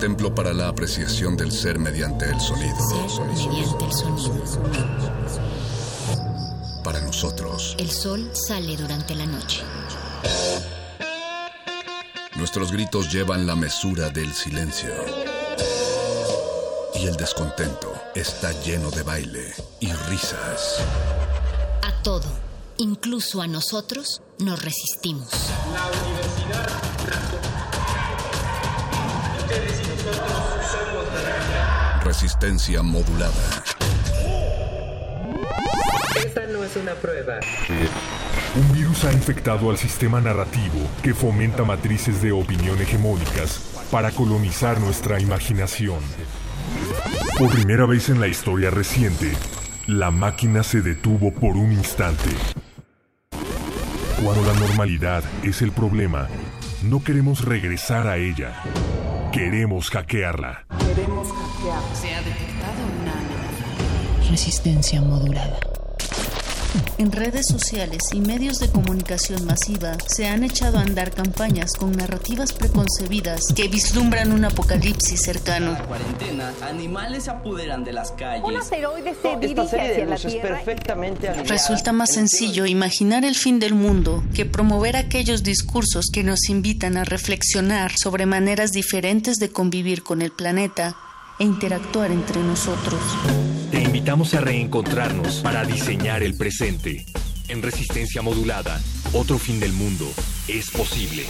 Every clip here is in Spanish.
templo para la apreciación del ser mediante el sonido. Ser mediante el sonido. Para nosotros, El sol sale durante la noche. nuestros gritos llevan la mesura del silencio. Y el descontento está lleno de baile y risas. A todo, incluso a nosotros, nos resistimos. Resistencia modulada. Esta no es una prueba. Un virus ha infectado al sistema narrativo que fomenta matrices de opinión hegemónicas para colonizar nuestra imaginación. Por primera vez en la historia reciente, la máquina se detuvo por un instante. Cuando la normalidad es el problema, no queremos regresar a ella. Queremos hackearla. Se ha detectado una amenaza. Resistencia modulada. En redes sociales y medios de comunicación masiva se han echado a andar campañas con narrativas preconcebidas que vislumbran un apocalipsis cercano. cuarentena, animales se apoderan de las calles. Un asteroide se dirige hacia la Tierra. Resulta más en sencillo imaginar el fin del mundo que promover aquellos discursos que nos invitan a reflexionar sobre maneras diferentes de convivir con el planeta e interactuar entre nosotros. Te invitamos a reencontrarnos para diseñar el presente. En resistencia modulada, otro fin del mundo es posible.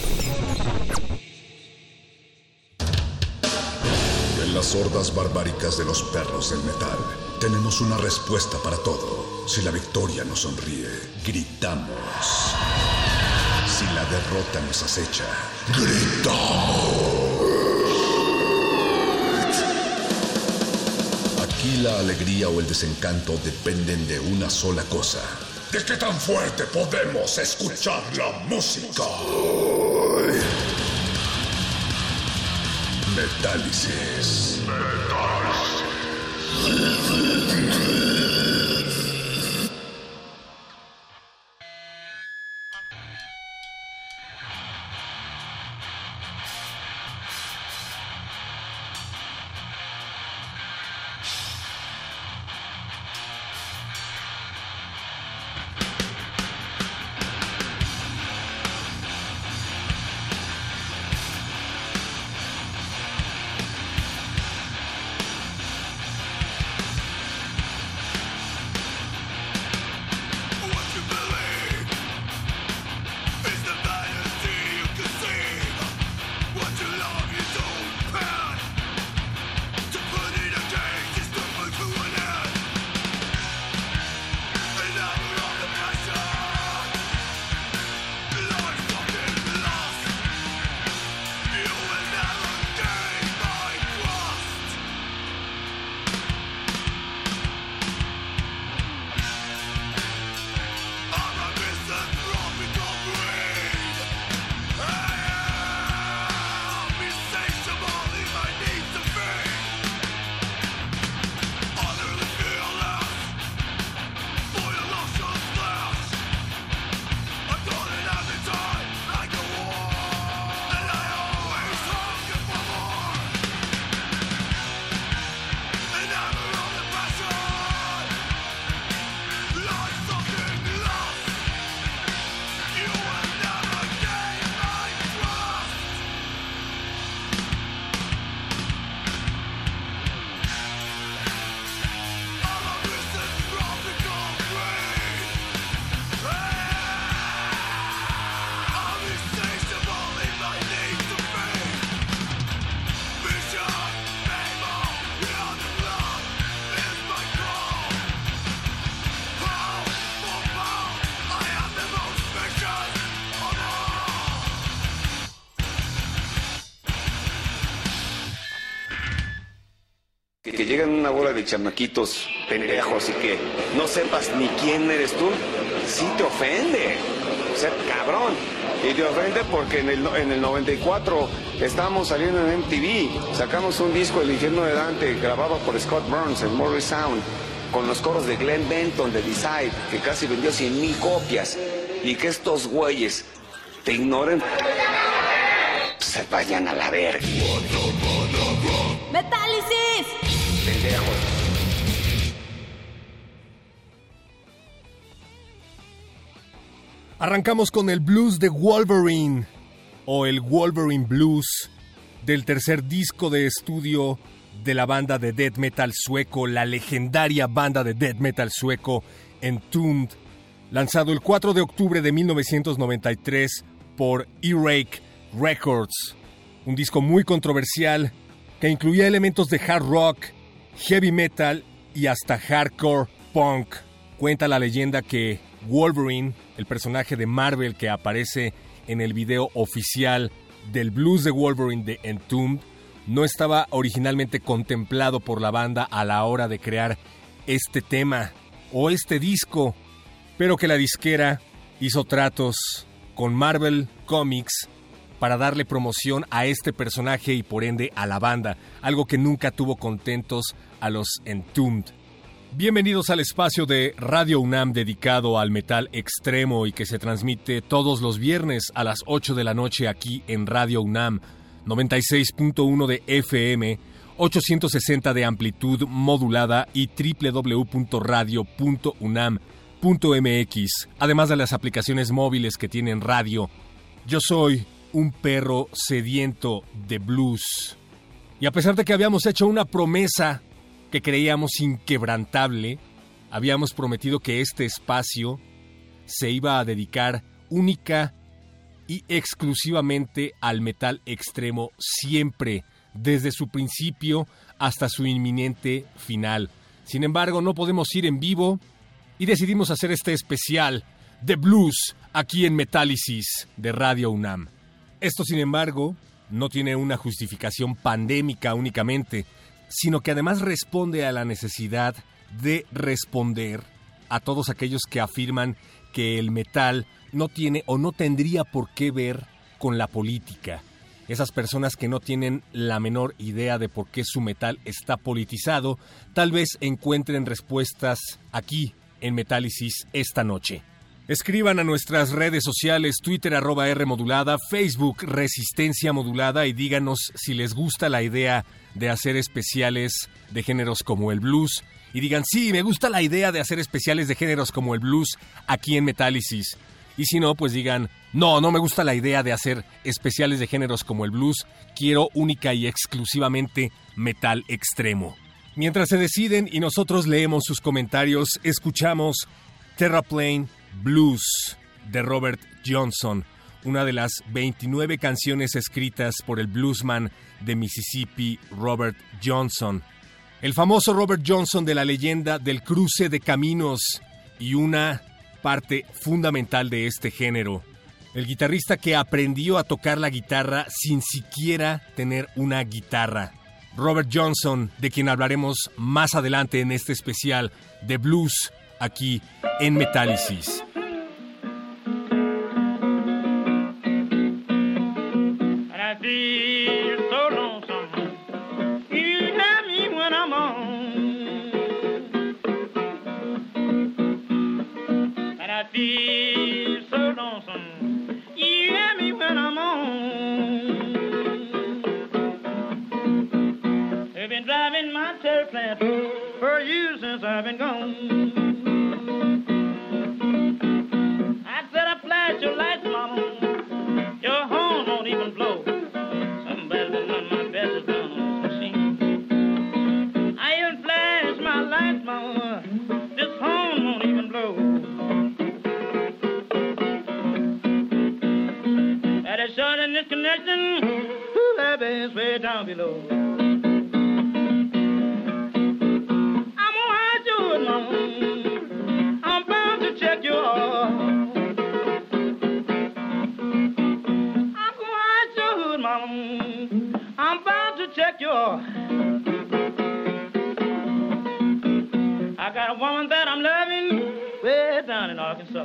En las hordas barbáricas de los perros del metal, tenemos una respuesta para todo. Si la victoria nos sonríe, gritamos. Si la derrota nos acecha, gritamos. Aquí la alegría o el desencanto dependen de una sola cosa. ¿De qué tan fuerte podemos escuchar la música? Metálisis. Que, llegan una bola de chamaquitos pendejos y que no sepas ni quién eres tú, sí te ofende. O sea, cabrón. Y te ofende porque en el, en el 94 estábamos saliendo en MTV. Sacamos un disco, El infierno de Dante, grabado por Scott Burns en Morris Sound, con los coros de Glenn Benton de Decide, que casi vendió 100 mil copias. Y que estos güeyes te ignoren, se vayan a la verga. Arrancamos con el blues de Wolverine o el Wolverine Blues del tercer disco de estudio de la banda de death metal sueco, la legendaria banda de death metal sueco Entombed, lanzado el 4 de octubre de 1993 por Earache Records, un disco muy controversial que incluía elementos de hard rock, heavy metal y hasta hardcore punk. Cuenta la leyenda que Wolverine, el personaje de Marvel que aparece en el video oficial del blues de Wolverine de Entombed, no estaba originalmente contemplado por la banda a la hora de crear este tema o este disco, pero que la disquera hizo tratos con Marvel Comics para darle promoción a este personaje y por ende a la banda, algo que nunca tuvo contentos a los Entombed. Bienvenidos al espacio de Radio UNAM dedicado al metal extremo y que se transmite todos los viernes a las 8 de la noche aquí en Radio UNAM, 96.1 de FM, 860 de amplitud modulada y www.radio.unam.mx, además de las aplicaciones móviles que tienen radio. Yo soy un perro sediento de blues. Y a pesar de que habíamos hecho una promesa que creíamos inquebrantable, habíamos prometido que este espacio se iba a dedicar única y exclusivamente al metal extremo siempre, desde su principio hasta su inminente final. Sin embargo, no podemos ir en vivo y decidimos hacer este especial de blues aquí en Metálisis de Radio UNAM. Esto, sin embargo, no tiene una justificación pandémica únicamente, sino que además responde a la necesidad de responder a todos aquellos que afirman que el metal no tiene o no tendría por qué ver con la política. Esas personas que no tienen la menor idea de por qué su metal está politizado, tal vez encuentren respuestas aquí en Metálisis esta noche. Escriban a nuestras redes sociales, Twitter arroba R modulada, Facebook Resistencia modulada y díganos si les gusta la idea de hacer especiales de géneros como el blues. Y digan, sí, me gusta la idea de hacer especiales de géneros como el blues aquí en Metálisis. Y si no, pues digan, no, no me gusta la idea de hacer especiales de géneros como el blues, quiero única y exclusivamente metal extremo. Mientras se deciden y nosotros leemos sus comentarios, escuchamos Terraplane Blues de Robert Johnson, una de las 29 canciones escritas por el bluesman de Mississippi Robert Johnson. El famoso Robert Johnson de la leyenda del cruce de caminos y una parte fundamental de este género. El guitarrista que aprendió a tocar la guitarra sin siquiera tener una guitarra. Robert Johnson, de quien hablaremos más adelante en este especial de blues aquí en Metálisis. I've been gone. your lights, mama. Your horn won't even blow. Somebody's been running my best down on this machine. I even flash my lights, mama. This horn won't even blow. At a short in this connection, who that bass way down below. Down in Arkansas.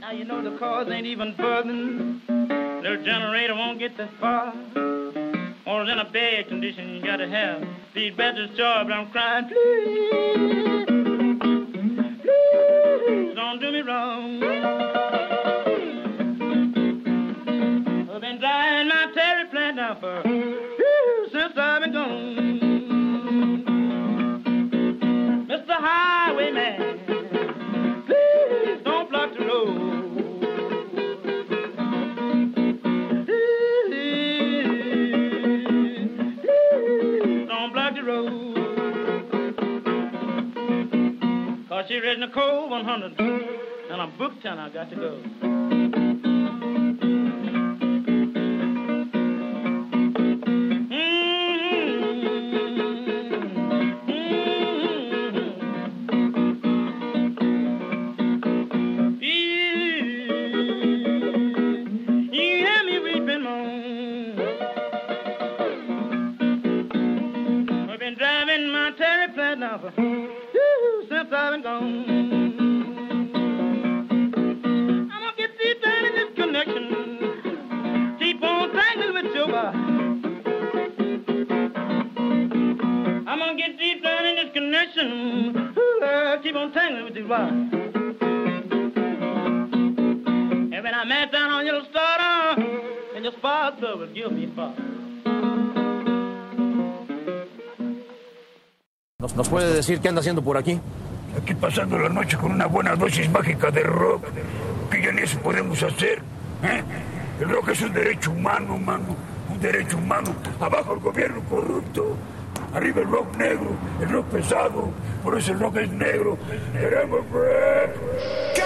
Now you know the cars ain't even buzzing. Little generator won't get that far. Or in a bad condition, you gotta have these batteries charged. I'm crying, please, please, don't do me wrong. Cause she read Nicole 100. And I'm booked and I got to go. Puede decir qué anda haciendo por aquí? Aquí pasando la noche con una buena dosis mágica de rock, que ya ni eso podemos hacer. ¿eh? El rock es un derecho humano, mano, un derecho humano. Abajo el gobierno corrupto, arriba el rock negro, el rock pesado, por eso el rock es negro. Queremos rap.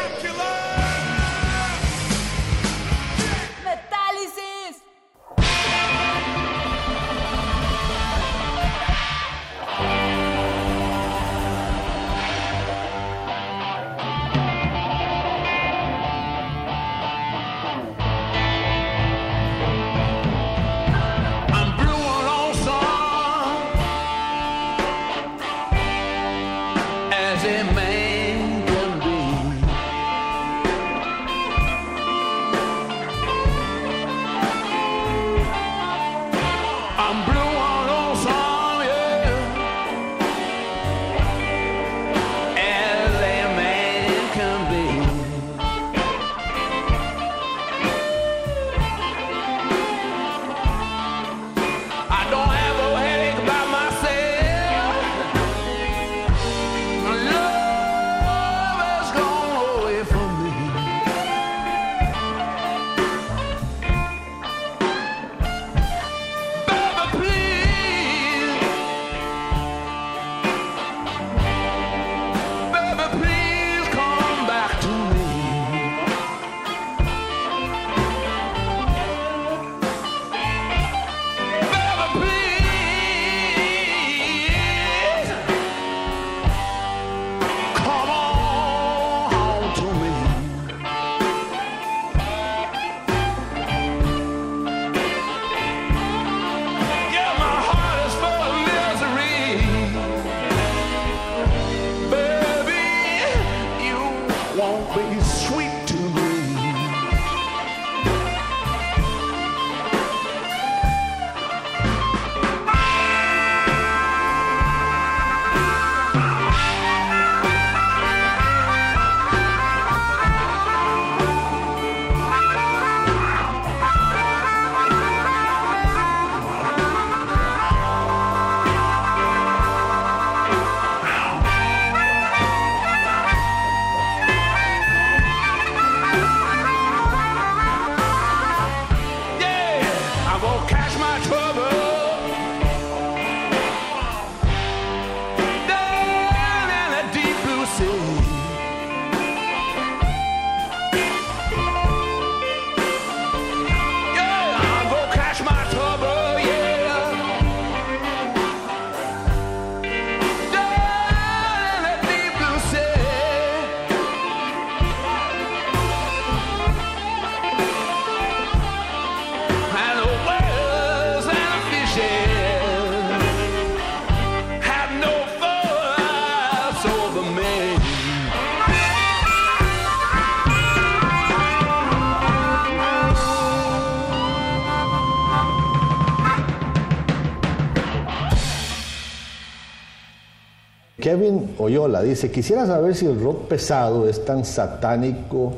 Kevin Oyola dice, quisiera saber si el rock pesado es tan satánico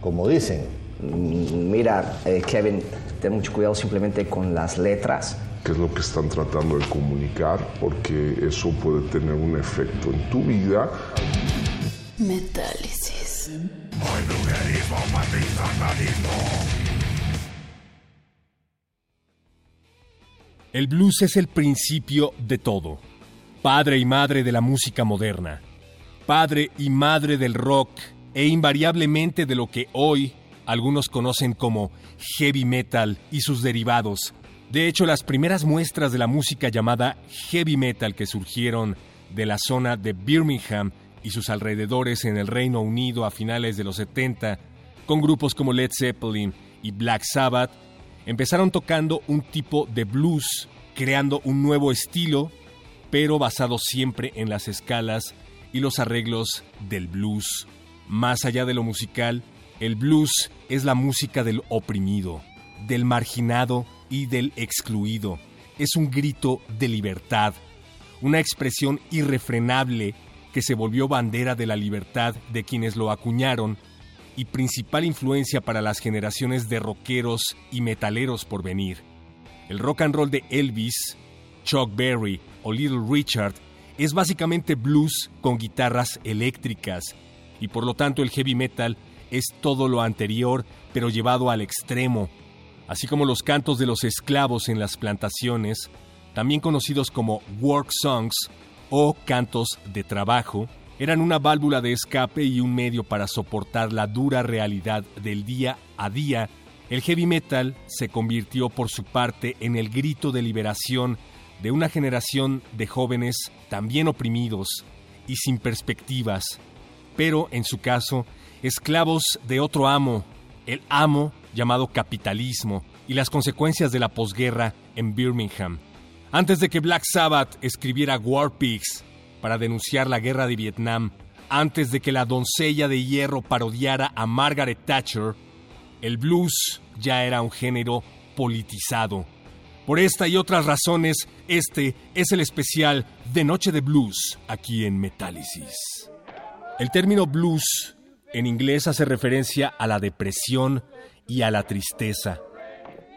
como dicen. Mira, eh, Kevin, ten mucho cuidado simplemente con las letras. qué es lo que están tratando de comunicar, porque eso puede tener un efecto en tu vida. Metálisis. El blues es el principio de todo, padre y madre de la música moderna. padre y madre del rock e invariablemente de lo que hoy algunos conocen como heavy metal y sus derivados. De hecho, las primeras muestras de la música llamada heavy metal que surgieron de la zona de Birmingham y sus alrededores en el Reino Unido a finales de los 70, con grupos como Led Zeppelin y Black Sabbath, empezaron tocando un tipo de blues, creando un nuevo estilo, pero basado siempre en las escalas y los arreglos del blues. Más allá de lo musical, el blues es la música del oprimido, del marginado y del excluido. Es un grito de libertad, una expresión irrefrenable que se volvió bandera de la libertad de quienes lo acuñaron y principal influencia para las generaciones de rockeros y metaleros por venir. El rock and roll de Elvis, Chuck Berry o Little Richard es básicamente blues con guitarras eléctricas y por lo tanto el heavy metal es todo lo anterior pero llevado al extremo, así como los cantos de los esclavos en las plantaciones, también conocidos como work songs o cantos de trabajo, eran una válvula de escape y un medio para soportar la dura realidad del día a día. El heavy metal se convirtió por su parte en el grito de liberación de una generación de jóvenes también oprimidos y sin perspectivas, pero en su caso, esclavos de otro amo, el amo llamado capitalismo y las consecuencias de la posguerra en Birmingham. Antes de que Black Sabbath escribiera War Pigs para denunciar la guerra de Vietnam, antes de que la doncella de hierro parodiara a Margaret Thatcher, el blues ya era un género politizado. Por esta y otras razones, este es el especial de Noche de Blues aquí en Metálisis. El término blues en inglés hace referencia a la depresión y a la tristeza.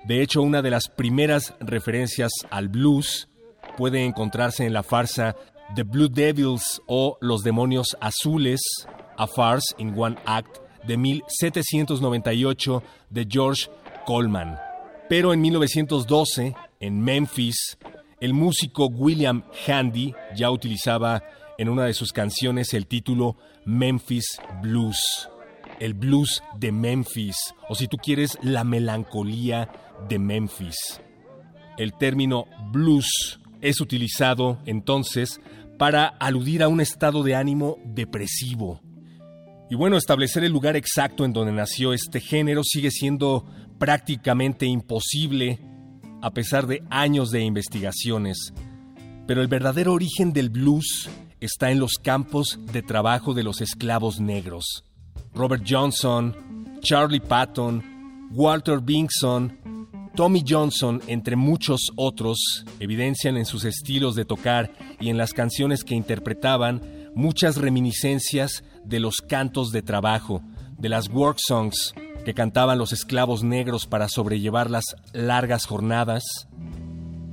De hecho, una de las primeras referencias al blues puede encontrarse en la farsa The Blue Devils o Los Demonios Azules, A Farce in One Act de 1798 de George Coleman. Pero en 1912, en Memphis, el músico William Handy ya utilizaba en una de sus canciones el título Memphis Blues. El blues de Memphis, o si tú quieres, la melancolía de Memphis. El término blues es utilizado entonces para aludir a un estado de ánimo depresivo. Y bueno, establecer el lugar exacto en donde nació este género sigue siendo prácticamente imposible a pesar de años de investigaciones. Pero el verdadero origen del blues está en los campos de trabajo de los esclavos negros. Robert Johnson, Charlie Patton, Walter Bingson, Tommy Johnson, entre muchos otros, evidencian en sus estilos de tocar y en las canciones que interpretaban muchas reminiscencias de los cantos de trabajo, de las work songs que cantaban los esclavos negros para sobrellevar las largas jornadas.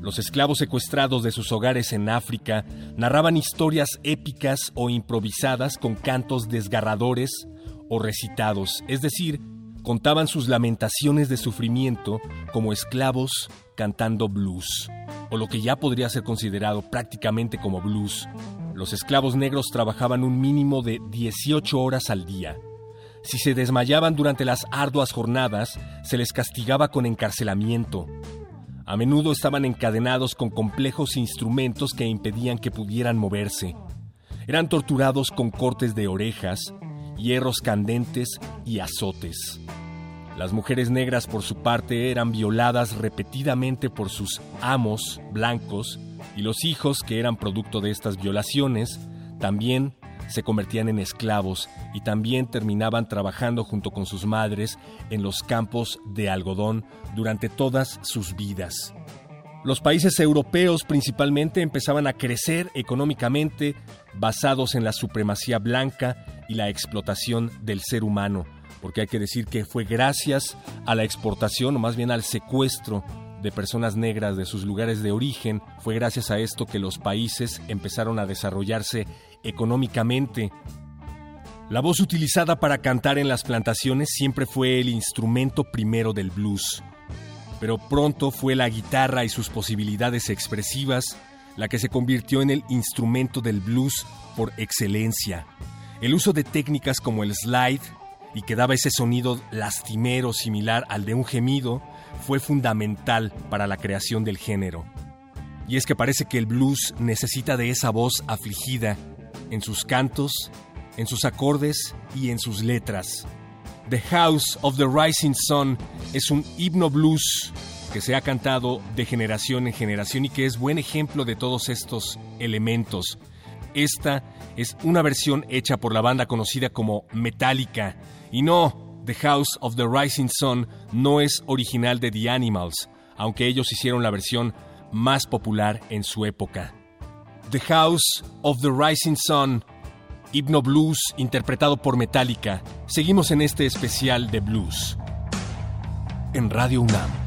Los esclavos secuestrados de sus hogares en África narraban historias épicas o improvisadas con cantos desgarradores o recitados, es decir, contaban sus lamentaciones de sufrimiento como esclavos cantando blues, o lo que ya podría ser considerado prácticamente como blues. Los esclavos negros trabajaban un mínimo de 18 horas al día. Si se desmayaban durante las arduas jornadas, se les castigaba con encarcelamiento. A menudo estaban encadenados con complejos instrumentos que impedían que pudieran moverse. Eran torturados con cortes de orejas, hierros candentes y azotes. Las mujeres negras, por su parte, eran violadas repetidamente por sus amos blancos y los hijos que eran producto de estas violaciones también se convertían en esclavos y también terminaban trabajando junto con sus madres en los campos de algodón durante todas sus vidas. Los países europeos principalmente empezaban a crecer económicamente basados en la supremacía blanca y la explotación del ser humano, porque hay que decir que fue gracias a la exportación o más bien al secuestro de personas negras de sus lugares de origen, fue gracias a esto que los países empezaron a desarrollarse económicamente. La voz utilizada para cantar en las plantaciones siempre fue el instrumento primero del blues pero pronto fue la guitarra y sus posibilidades expresivas la que se convirtió en el instrumento del blues por excelencia. El uso de técnicas como el slide y que daba ese sonido lastimero similar al de un gemido fue fundamental para la creación del género. Y es que parece que el blues necesita de esa voz afligida en sus cantos, en sus acordes y en sus letras. The House of the Rising Sun es un himno blues que se ha cantado de generación en generación y que es buen ejemplo de todos estos elementos. Esta es una versión hecha por la banda conocida como Metallica. Y no, The House of the Rising Sun no es original de The Animals, aunque ellos hicieron la versión más popular en su época. The House of the Rising Sun, himno blues interpretado por Metallica. Seguimos en este especial de blues. En Radio UNAM.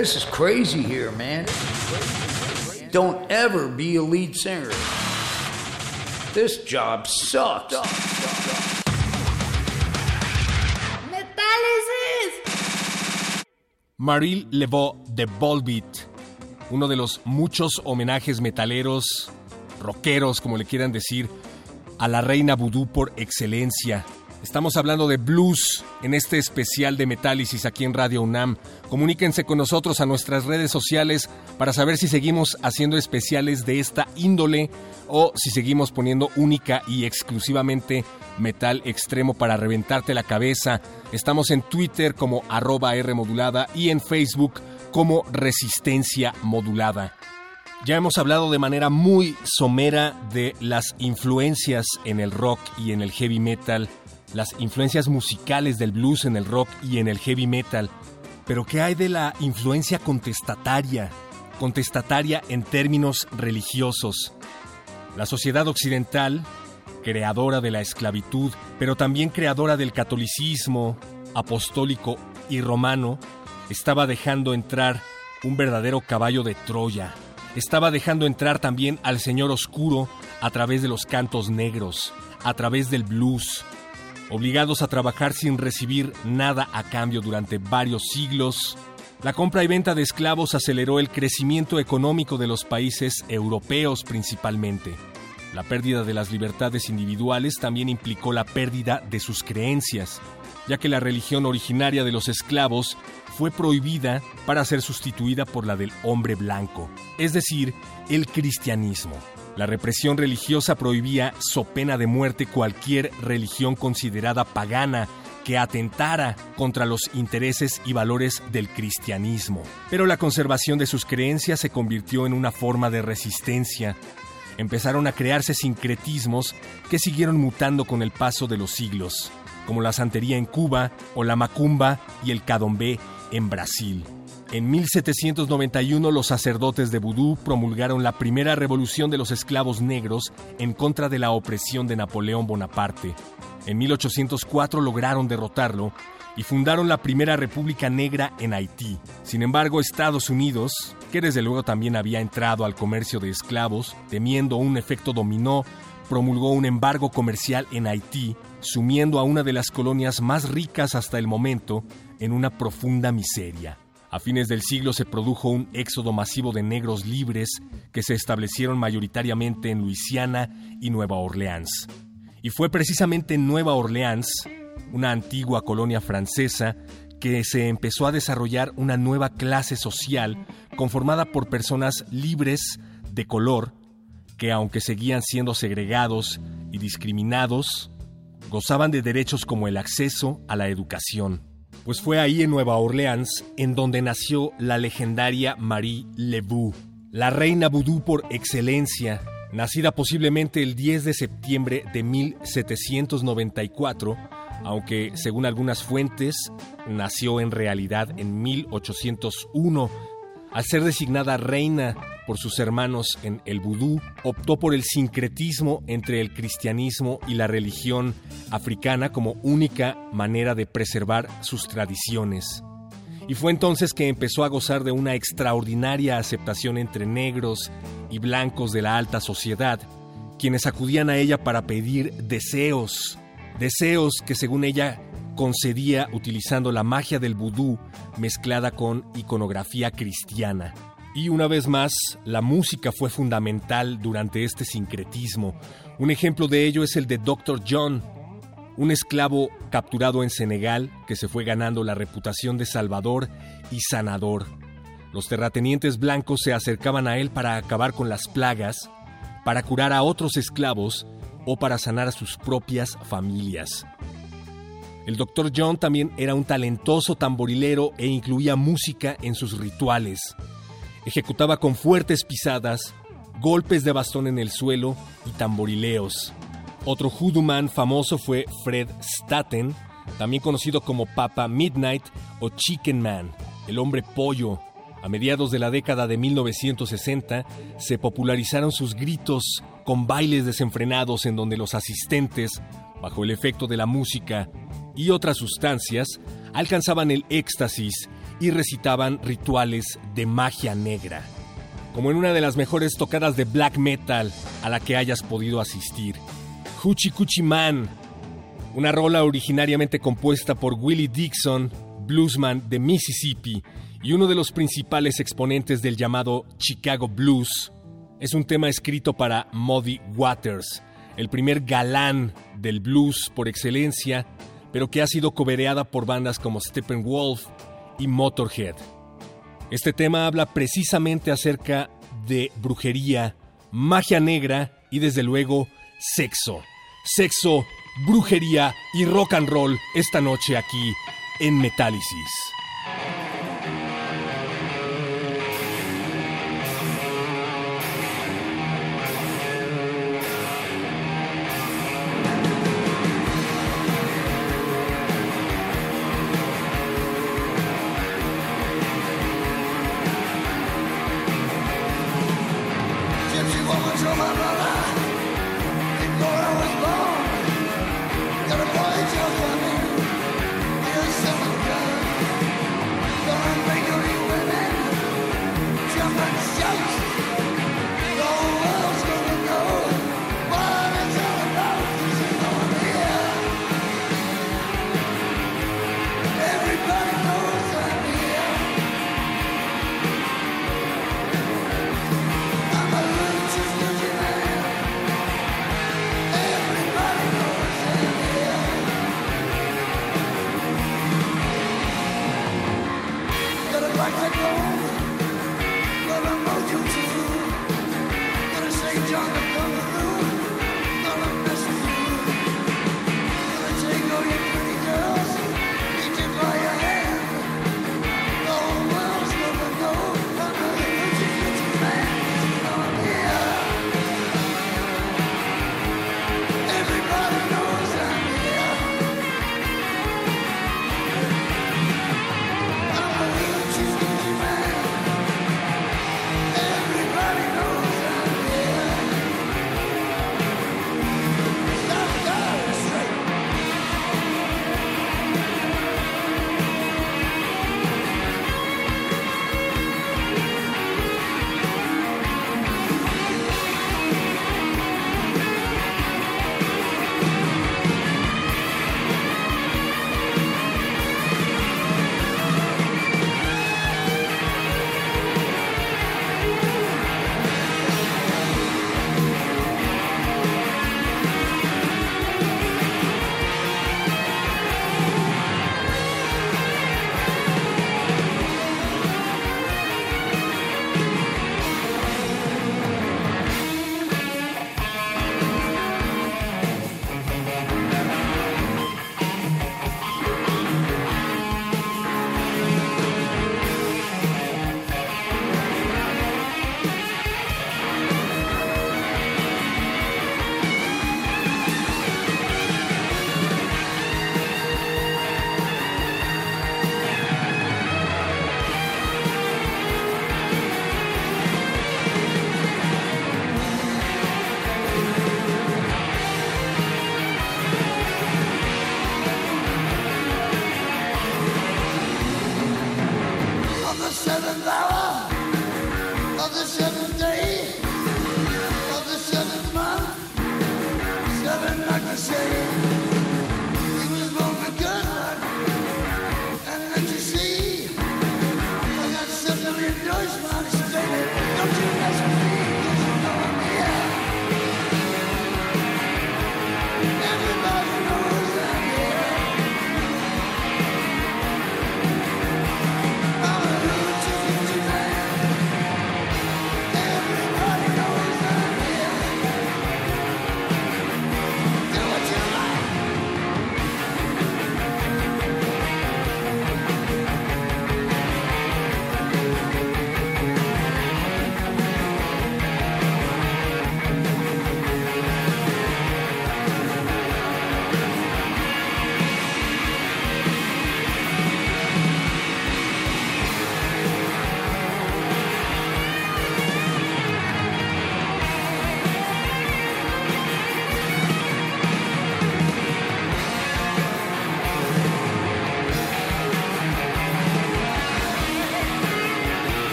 This is crazy here, man. Don't ever be a lead singer. This job sucks. Marie Laveau de Volbeat, uno de los muchos homenajes metaleros, rockeros, como le quieran decir, a la reina vudú por excelencia. Estamos hablando de blues en este especial de Metálisis aquí en Radio UNAM. Comuníquense con nosotros a nuestras redes sociales para saber si seguimos haciendo especiales de esta índole o si seguimos poniendo única y exclusivamente metal extremo para reventarte la cabeza. Estamos en Twitter como arroba R modulada y en Facebook como Resistencia Modulada. Ya hemos hablado de manera muy somera de las influencias en el rock y en el heavy metal, las influencias musicales del blues en el rock y en el heavy metal. Pero ¿qué hay de la influencia contestataria? Contestataria en términos religiosos. La sociedad occidental, creadora de la esclavitud, pero también creadora del catolicismo apostólico y romano, estaba dejando entrar un verdadero caballo de Troya. Estaba dejando entrar también al Señor Oscuro a través de los cantos negros, a través del blues, obligados a trabajar sin recibir nada a cambio durante varios siglos. La compra y venta de esclavos aceleró el crecimiento económico de los países europeos principalmente. La pérdida de las libertades individuales también implicó la pérdida de sus creencias, ya que la religión originaria de los esclavos fue prohibida para ser sustituida por la del hombre blanco, es decir, el cristianismo. La represión religiosa prohibía, so pena de muerte, cualquier religión considerada pagana que atentara contra los intereses y valores del cristianismo. Pero la conservación de sus creencias se convirtió en una forma de resistencia. Empezaron a crearse sincretismos que siguieron mutando con el paso de los siglos, como la santería en Cuba o la macumba y el cadombé en Brasil. En 1791 los sacerdotes de vudú promulgaron la primera revolución de los esclavos negros en contra de la opresión de Napoleón Bonaparte. En 1804 lograron derrotarlo y fundaron la primera república negra en Haití. Sin embargo, Estados Unidos, que desde luego también había entrado al comercio de esclavos, temiendo un efecto dominó, promulgó un embargo comercial en Haití, sumiendo a una de las colonias más ricas hasta el momento en una profunda miseria. A fines del siglo se produjo un éxodo masivo de negros libres que se establecieron mayoritariamente en Luisiana y Nueva Orleans. Y fue precisamente en Nueva Orleans, una antigua colonia francesa, que se empezó a desarrollar una nueva clase social conformada por personas libres de color que aunque seguían siendo segregados y discriminados, gozaban de derechos como el acceso a la educación. Pues fue ahí en Nueva Orleans en donde nació la legendaria Marie Leroux, la reina vudú por excelencia, nacida posiblemente el 10 de septiembre de 1794, aunque según algunas fuentes nació en realidad en 1801. Al ser designada reina por sus hermanos en el vudú, optó por el sincretismo entre el cristianismo y la religión africana como única manera de preservar sus tradiciones. Y fue entonces que empezó a gozar de una extraordinaria aceptación entre negros y blancos de la alta sociedad, quienes acudían a ella para pedir deseos, deseos que según ella concedía utilizando la magia del vudú mezclada con iconografía cristiana. Y una vez más, la música fue fundamental durante este sincretismo. Un ejemplo de ello es el de Dr. John, un esclavo capturado en Senegal que se fue ganando la reputación de salvador y sanador. Los terratenientes blancos se acercaban a él para acabar con las plagas, para curar a otros esclavos o para sanar a sus propias familias. El Dr. John también era un talentoso tamborilero e incluía música en sus rituales. Ejecutaba con fuertes pisadas, golpes de bastón en el suelo y tamborileos. Otro hoodoo famoso fue Fred Staten, también conocido como Papa Midnight o Chicken Man, el hombre pollo. A mediados de la década de 1960 se popularizaron sus gritos con bailes desenfrenados en donde los asistentes, bajo el efecto de la música y otras sustancias, alcanzaban el éxtasis y recitaban rituales de magia negra, como en una de las mejores tocadas de black metal a la que hayas podido asistir. Hoochie Coochie Man, una rola originariamente compuesta por Willie Dixon, bluesman de Mississippi y uno de los principales exponentes del llamado Chicago Blues, es un tema escrito para Muddy Waters, el primer galán del blues por excelencia, pero que ha sido cobereada por bandas como Steppenwolf y Motorhead. Este tema habla precisamente acerca de brujería, magia negra y desde luego sexo. Sexo, brujería y rock and roll esta noche aquí en Metálisis.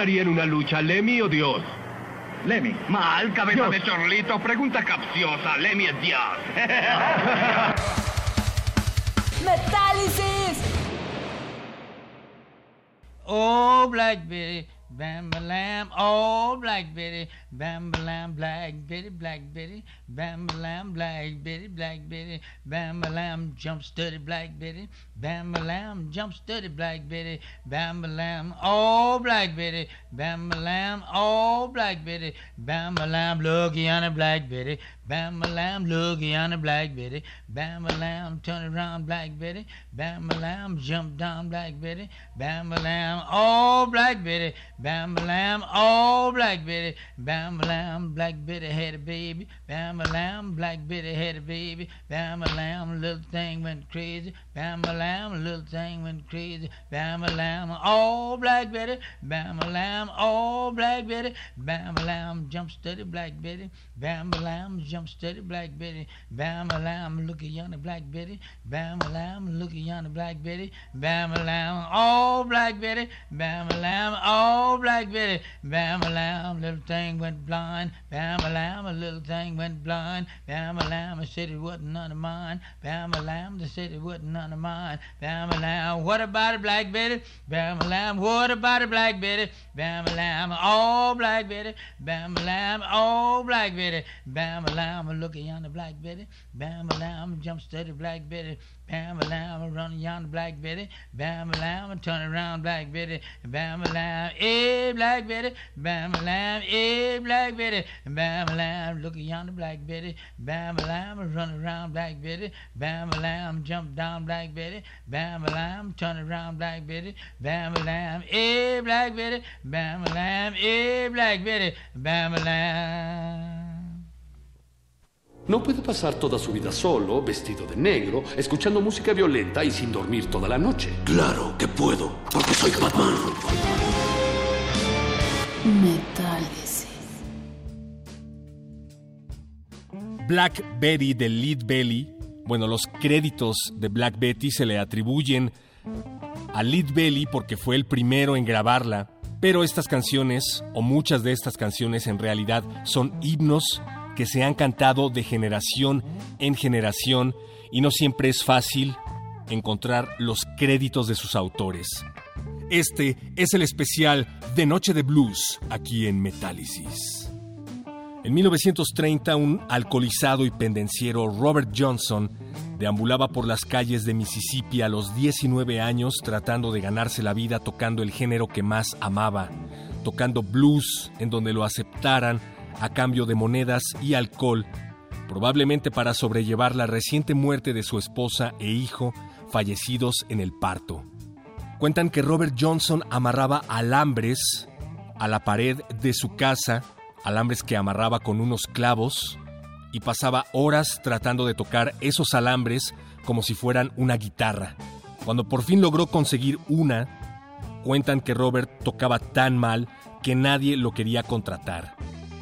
Ganaría en una lucha, Lemmy o Dios? Lemmy. Mal, cabeza de chorlito. Pregunta capciosa. Lemmy es Dios. ¡Metálisis! Oh, Blackberry, Bam ba lam, oh black Betty, bam ba lam, black Betty, black Betty, bam ba lam, black Betty, black Betty, bam ba lam, jump steady, black Betty, bam ba lam, jump steady, black Betty, bam ba lam, oh black Betty, bam ba lam, oh black Betty, bam ba lam, looky on the black Betty, bam ba lam, looky on the black Betty, bam ba lam, turn around, black Betty, bam ba lam, jump down, black Betty, bam ba lam, oh black Betty, bam ba lam, oh black Betty, bam ba lam, black Betty had a baby, bam ba lam, black Betty had a baby, bam ba lam, little thing went crazy, bam ba lam, little thing went crazy, bam ba lam, oh black Betty, bam ba lam, oh black Betty, bam ba lam, jump steady, black Betty, bam ba lam, jump steady, black Betty, bam ba lam, look at yonder black Betty, bam ba lam, look at yonder black Betty, bam ba lam, oh black Betty, bam ba lam, oh black Betty, bam a lamb, little thing went blind, bam a lamb, a little thing went blind, bam a lamb, I said it wasn't none of mine, bam a lamb, they said it wasn't none of mine, bam a lamb, what about it, black Betty, bam a lamb, what about it, black Betty, bam a lamb, oh black Betty, bam a lamb, oh black Betty, bam a lamb, look at yonder black Betty, bam lamb, jump steady, black Betty, bam a lamb, run yonder black Betty, bam a lamb, turn around, black Betty, bam lamb, eh, black Betty, bam lamb, eh, black Betty, bam a lamb, look at yonder black Betty, bam a lamb, run around, black Betty, bam lamb, jump down, black Betty, bam a lamb, turn around, black Betty, bam lamb, eh, black Betty, bam lamb, eh, black Betty, bam lamb. No puede pasar toda su vida solo, vestido de negro, escuchando música violenta y sin dormir toda la noche. Claro que puedo, porque soy Batman. Metálisis. Black Betty de Lead Belly. Bueno, los créditos de Black Betty se le atribuyen a Lead Belly porque fue el primero en grabarla. Pero estas canciones, o muchas de estas canciones en realidad, son himnos que se han cantado de generación en generación y no siempre es fácil encontrar los créditos de sus autores. Este es el especial de Noche de Blues aquí en Metálisis. En 1930, un alcoholizado y pendenciero Robert Johnson deambulaba por las calles de Mississippi a los 19 años tratando de ganarse la vida tocando el género que más amaba, tocando blues en donde lo aceptaran a cambio de monedas y alcohol, probablemente para sobrellevar la reciente muerte de su esposa e hijo fallecidos en el parto. Cuentan que Robert Johnson amarraba alambres a la pared de su casa, alambres que amarraba con unos clavos, y pasaba horas tratando de tocar esos alambres como si fueran una guitarra. Cuando por fin logró conseguir una, cuentan que Robert tocaba tan mal que nadie lo quería contratar.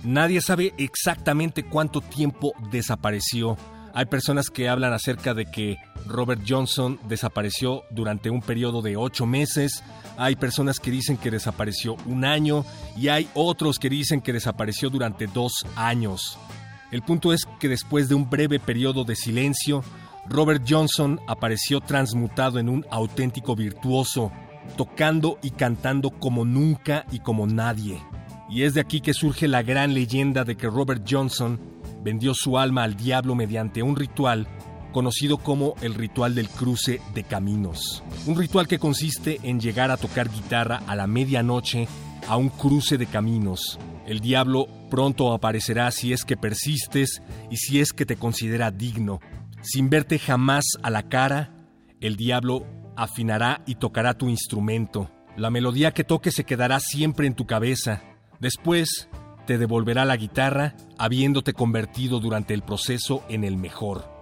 Nadie sabe exactamente cuánto tiempo desapareció. Hay personas que hablan acerca de que Robert Johnson desapareció durante un periodo de ocho meses. Hay personas que dicen que desapareció un año y hay otros que dicen que desapareció durante dos años. El punto es que después de un breve periodo de silencio, Robert Johnson apareció transmutado en un auténtico virtuoso, tocando y cantando como nunca y como nadie. Y es de aquí que surge la gran leyenda de que Robert Johnson vendió su alma al diablo mediante un ritual conocido como el ritual del cruce de caminos. Un ritual que consiste en llegar a tocar guitarra a la medianoche a un cruce de caminos. El diablo pronto aparecerá si es que persistes y si es que te considera digno. Sin verte jamás a la cara, el diablo afinará y tocará tu instrumento. La melodía que toque se quedará siempre en tu cabeza. Después, te devolverá la guitarra, habiéndote convertido durante el proceso en el mejor.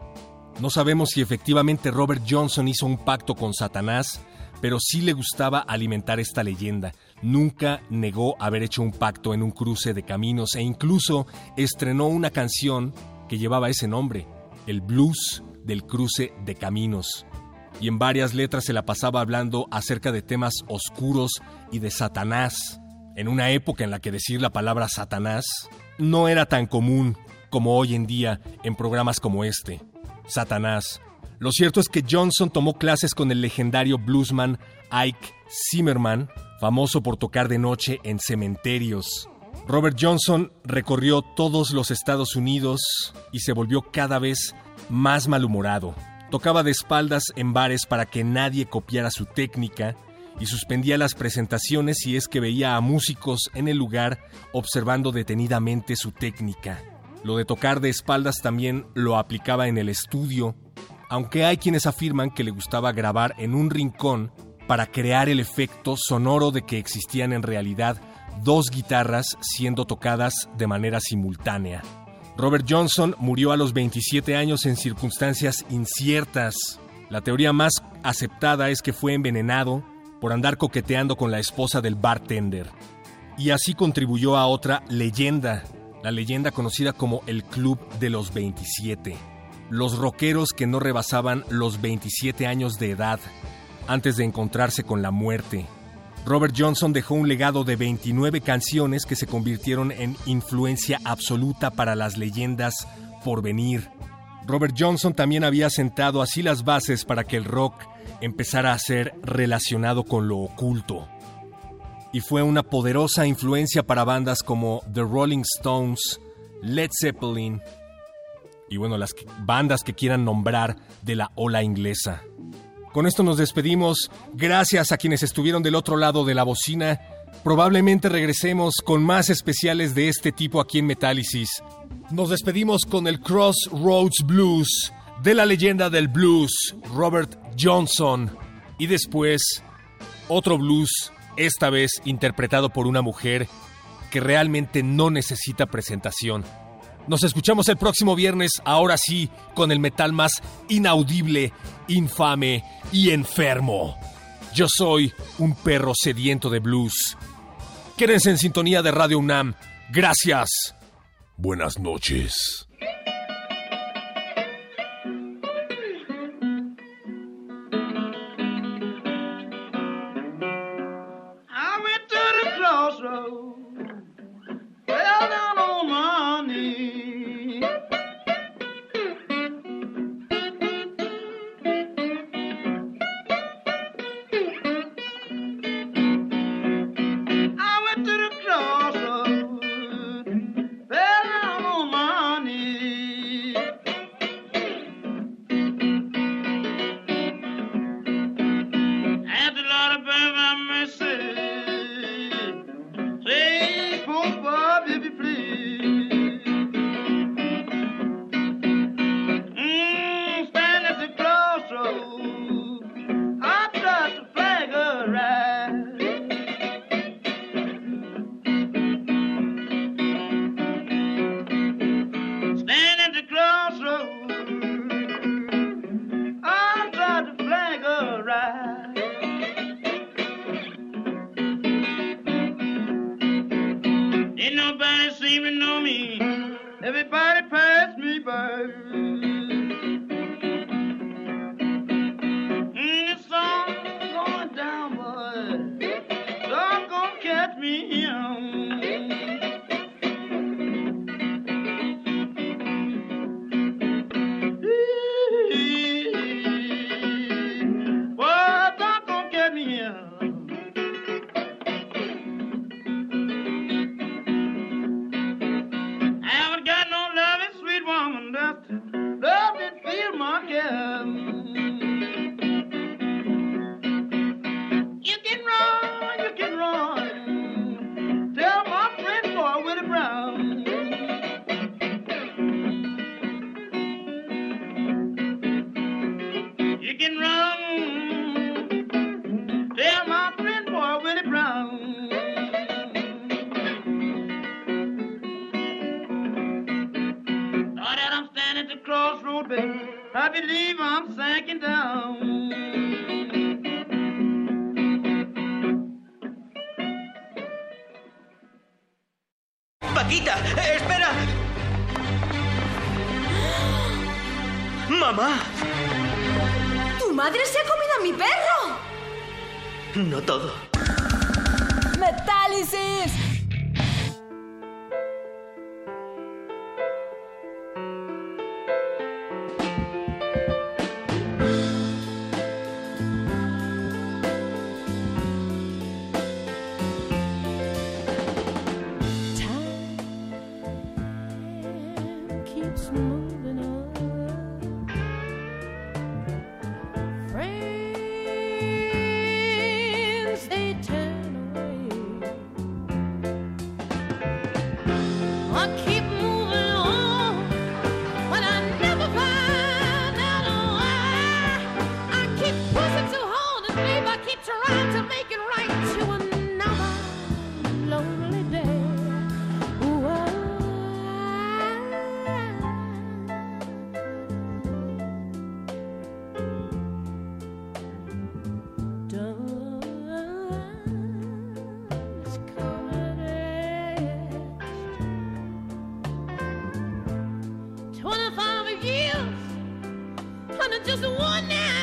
No sabemos si efectivamente Robert Johnson hizo un pacto con Satanás, pero sí le gustaba alimentar esta leyenda. Nunca negó haber hecho un pacto en un cruce de caminos e incluso estrenó una canción que llevaba ese nombre, el blues del cruce de caminos. Y en varias letras se la pasaba hablando acerca de temas oscuros y de Satanás, en una época en la que decir la palabra Satanás no era tan común como hoy en día en programas como este. Satanás. Lo cierto es que Johnson tomó clases con el legendario bluesman Ike Zimmerman, famoso por tocar de noche en cementerios. Robert Johnson recorrió todos los Estados Unidos y se volvió cada vez más malhumorado. Tocaba de espaldas en bares para que nadie copiara su técnica y suspendía las presentaciones si es que veía a músicos en el lugar observando detenidamente su técnica. Lo de tocar de espaldas también lo aplicaba en el estudio, aunque hay quienes afirman que le gustaba grabar en un rincón para crear el efecto sonoro de que existían en realidad dos guitarras siendo tocadas de manera simultánea. Robert Johnson murió a los 27 años en circunstancias inciertas. La teoría más aceptada es que fue envenenado por andar coqueteando con la esposa del bartender. Y así contribuyó a otra leyenda, la leyenda conocida como el Club de los 27. Los rockeros que no rebasaban los 27 años de edad antes de encontrarse con la muerte. Robert Johnson dejó un legado de 29 canciones que se convirtieron en influencia absoluta para las leyendas por venir. Robert Johnson también había sentado así las bases para que el rock empezara a ser relacionado con lo oculto. Y fue una poderosa influencia para bandas como The Rolling Stones, Led Zeppelin y bueno, las bandas que quieran nombrar de la ola inglesa. Con esto nos despedimos. Gracias a quienes estuvieron del otro lado de la bocina. Probablemente regresemos con más especiales de este tipo aquí en Metálisis. Nos despedimos con el Crossroads Blues de la leyenda del blues, Robert Johnson. Y después, otro blues, esta vez interpretado por una mujer que realmente no necesita presentación. Nos escuchamos el próximo viernes, ahora sí, con el metal más inaudible, infame y enfermo. Yo soy un perro sediento de blues. Quédense en sintonía de Radio UNAM. Gracias. Buenas noches. years, under just one night.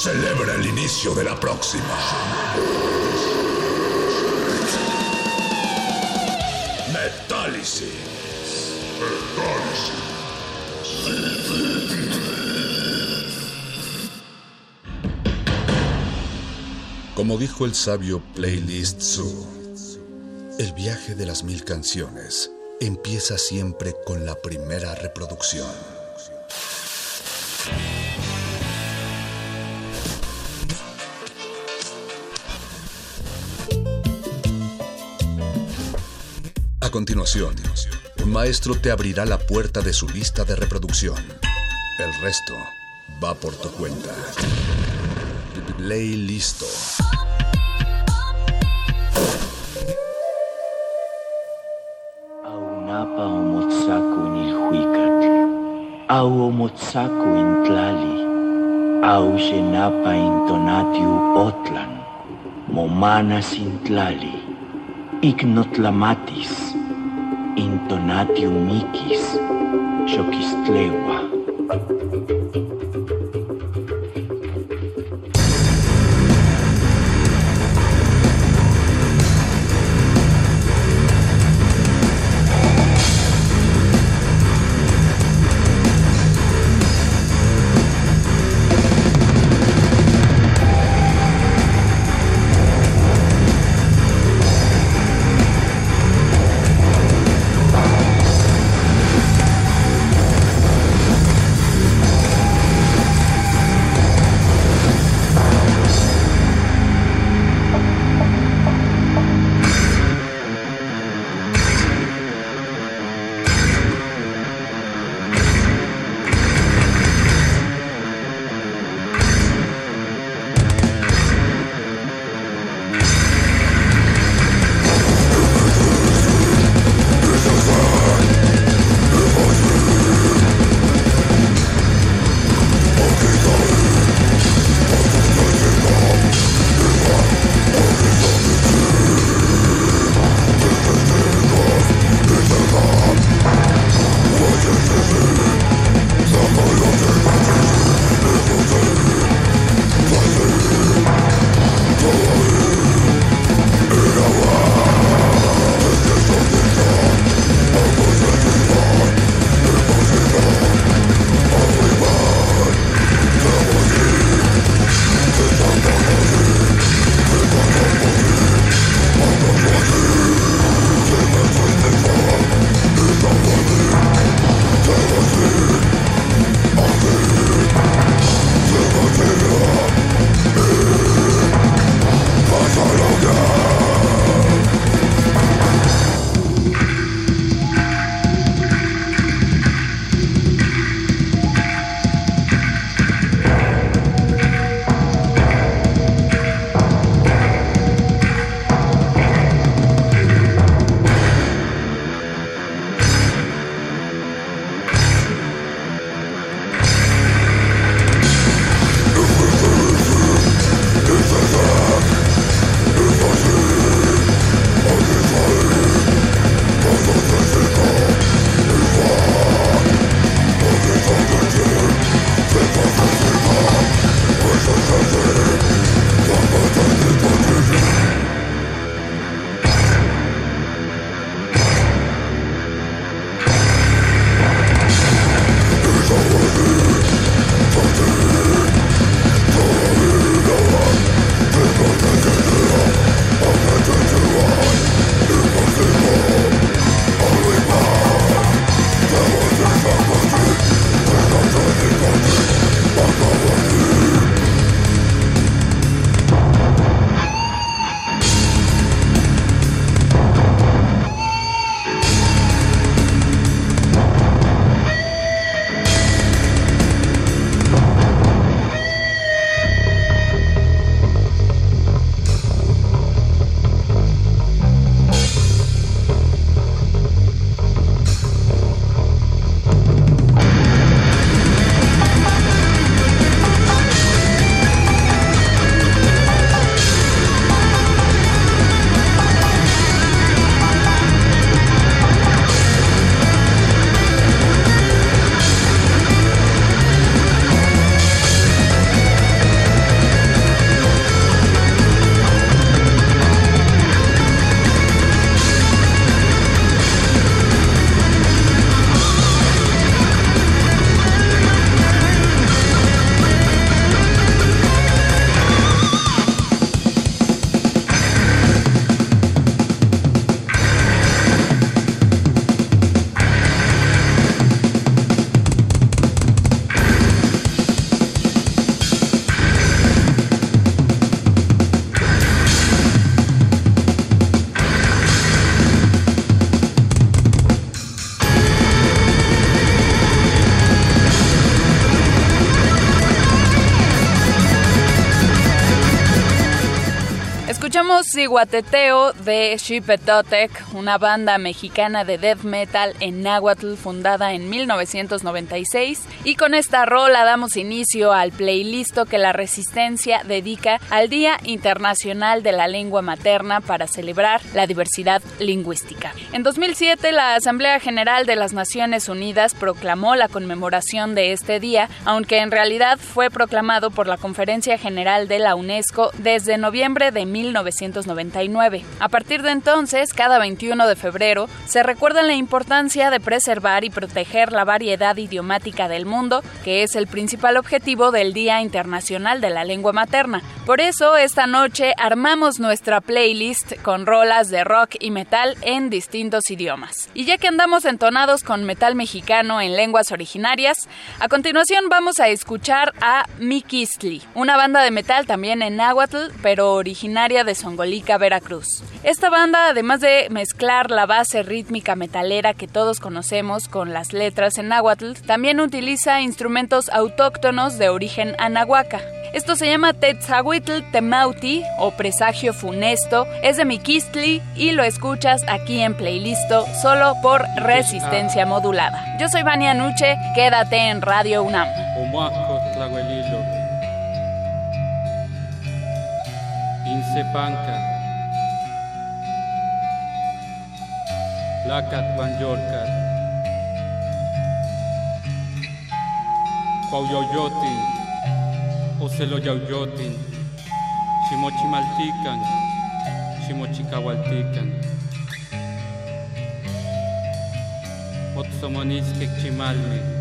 celebra el inicio de la próxima. Metálisis. Como dijo el sabio Playlist Zoo, el viaje de las mil canciones empieza siempre con la primera reproducción. Continuación, un maestro te abrirá la puerta de su lista de reproducción. El resto va por tu cuenta. Play listo. Aunapa omotzaco nilhuicat. Au omotzaco intlali. Au yenapa intonatiu otlan. Momana sintlali. Ignotlamatis. Matthew Mikis, Siguateteo de Xipetotec, una banda mexicana de death metal en náhuatl fundada en 1996. Y con esta rola damos inicio al playlist que la Resistencia dedica al Día Internacional de la Lengua Materna para celebrar la diversidad lingüística. En 2007, la Asamblea General de las Naciones Unidas proclamó la conmemoración de este día, aunque en realidad fue proclamado por la Conferencia General de la UNESCO desde noviembre de 1999. A partir de entonces, cada 21 de febrero, se recuerda la importancia de preservar y proteger la variedad idiomática del mundo, que es el principal objetivo del Día Internacional de la Lengua Materna. Por eso, esta noche armamos nuestra playlist con rolas de rock y metal en distintos idiomas. Y ya que andamos entonados con metal mexicano en lenguas originarias, a continuación vamos a escuchar a Mikistli, una banda de metal también en náhuatl, pero originaria de Songolica, Veracruz. Esta banda, además de mezclar la base rítmica metalera que todos conocemos con las letras en náhuatl, también utiliza instrumentos autóctonos de origen anahuaca. Esto se llama Tetzahuitl Temauti o Presagio Funesto, es de Mikistli y lo escuchas aquí en Playlisto solo por resistencia modulada. Yo soy Vania Nuche, quédate en Radio UNAM. Cuauyoyotin. Oceloyauyotin. Chimochimaltican. Chimochicahualtican. Otsomonisque chimalme.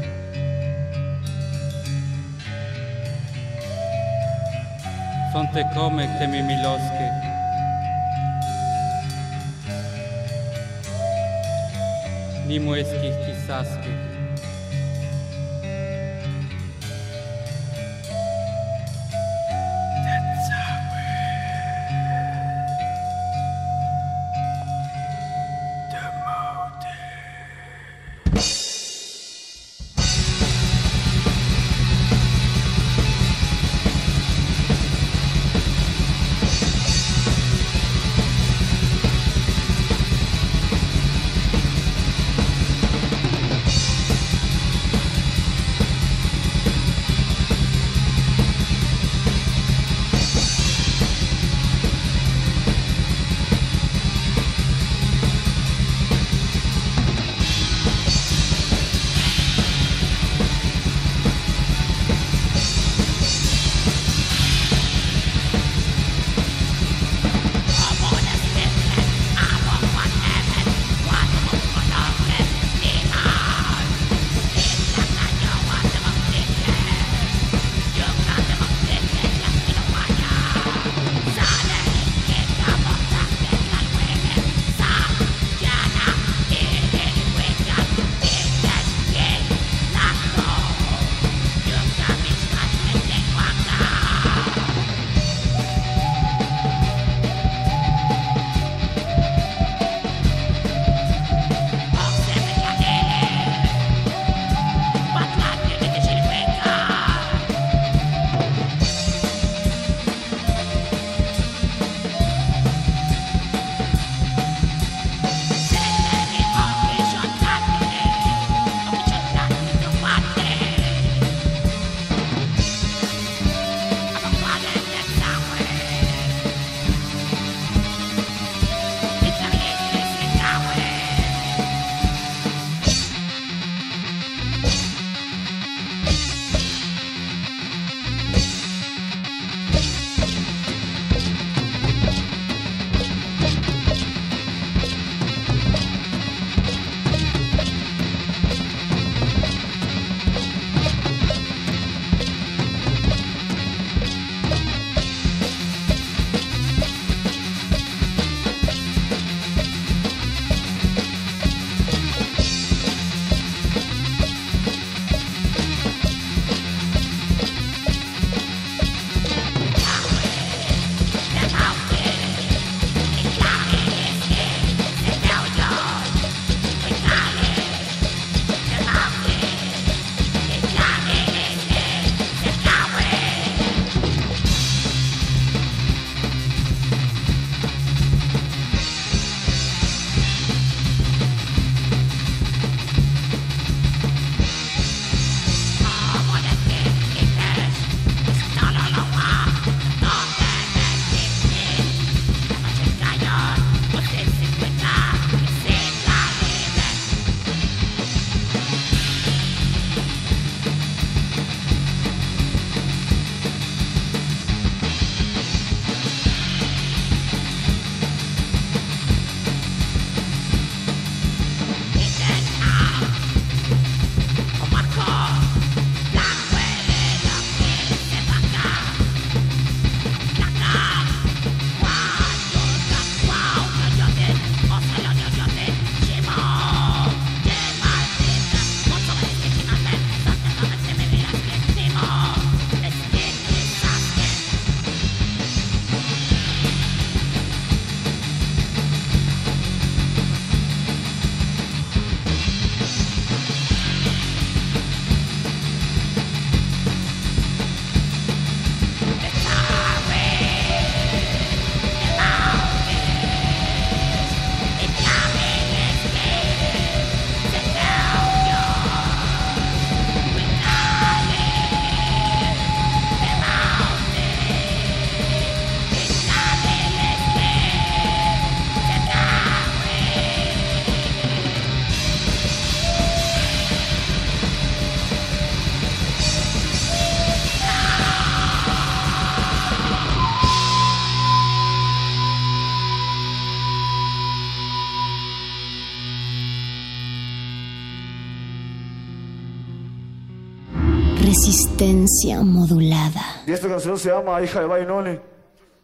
modulada. Y esta canción se llama Hija de Bainoli.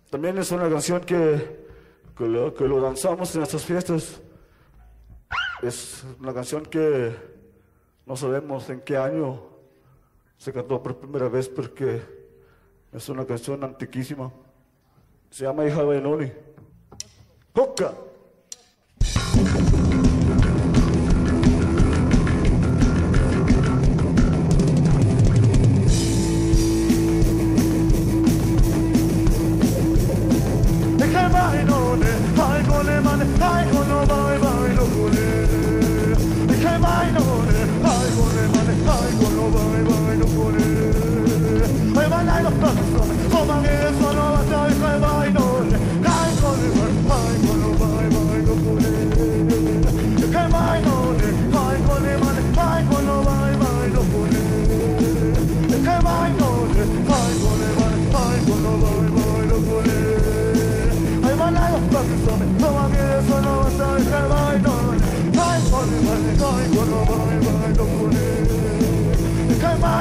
También es una canción que, que, lo, que lo danzamos en nuestras fiestas. Es una canción que no sabemos en qué año se cantó por primera vez porque es una canción antiquísima. Se llama Hija de Bainoli. ¡Hoca!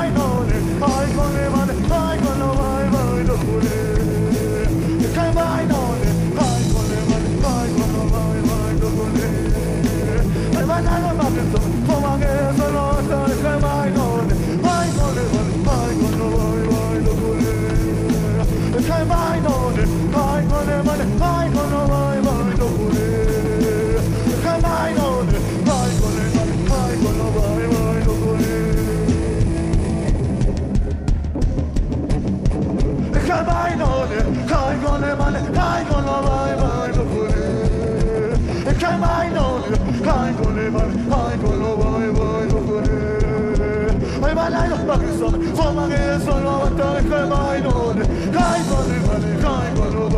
I know for my hands on all the time, I'm on. I got it, I got.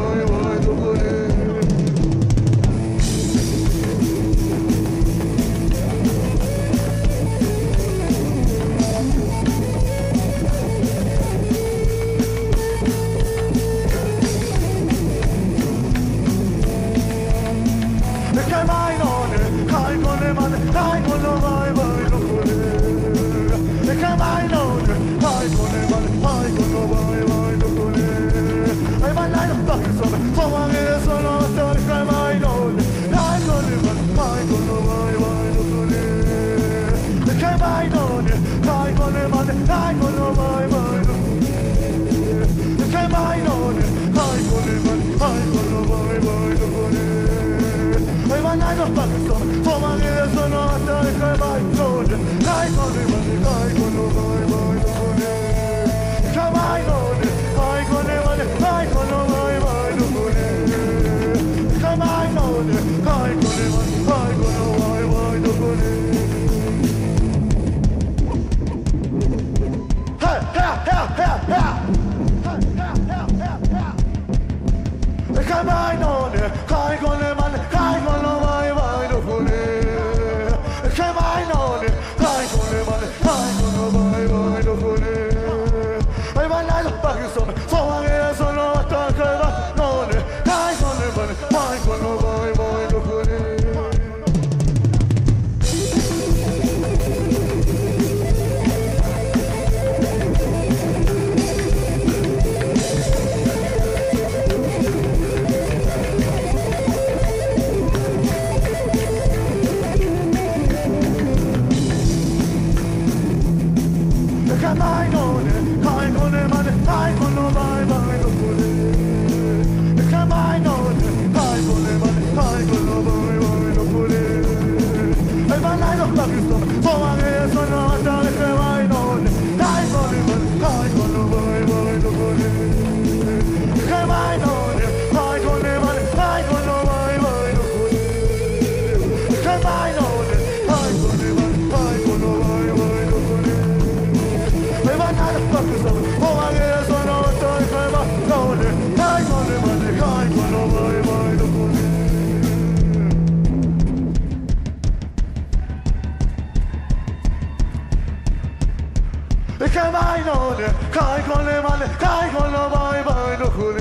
でかまいのねかいこねまねかいこのバイバイのふね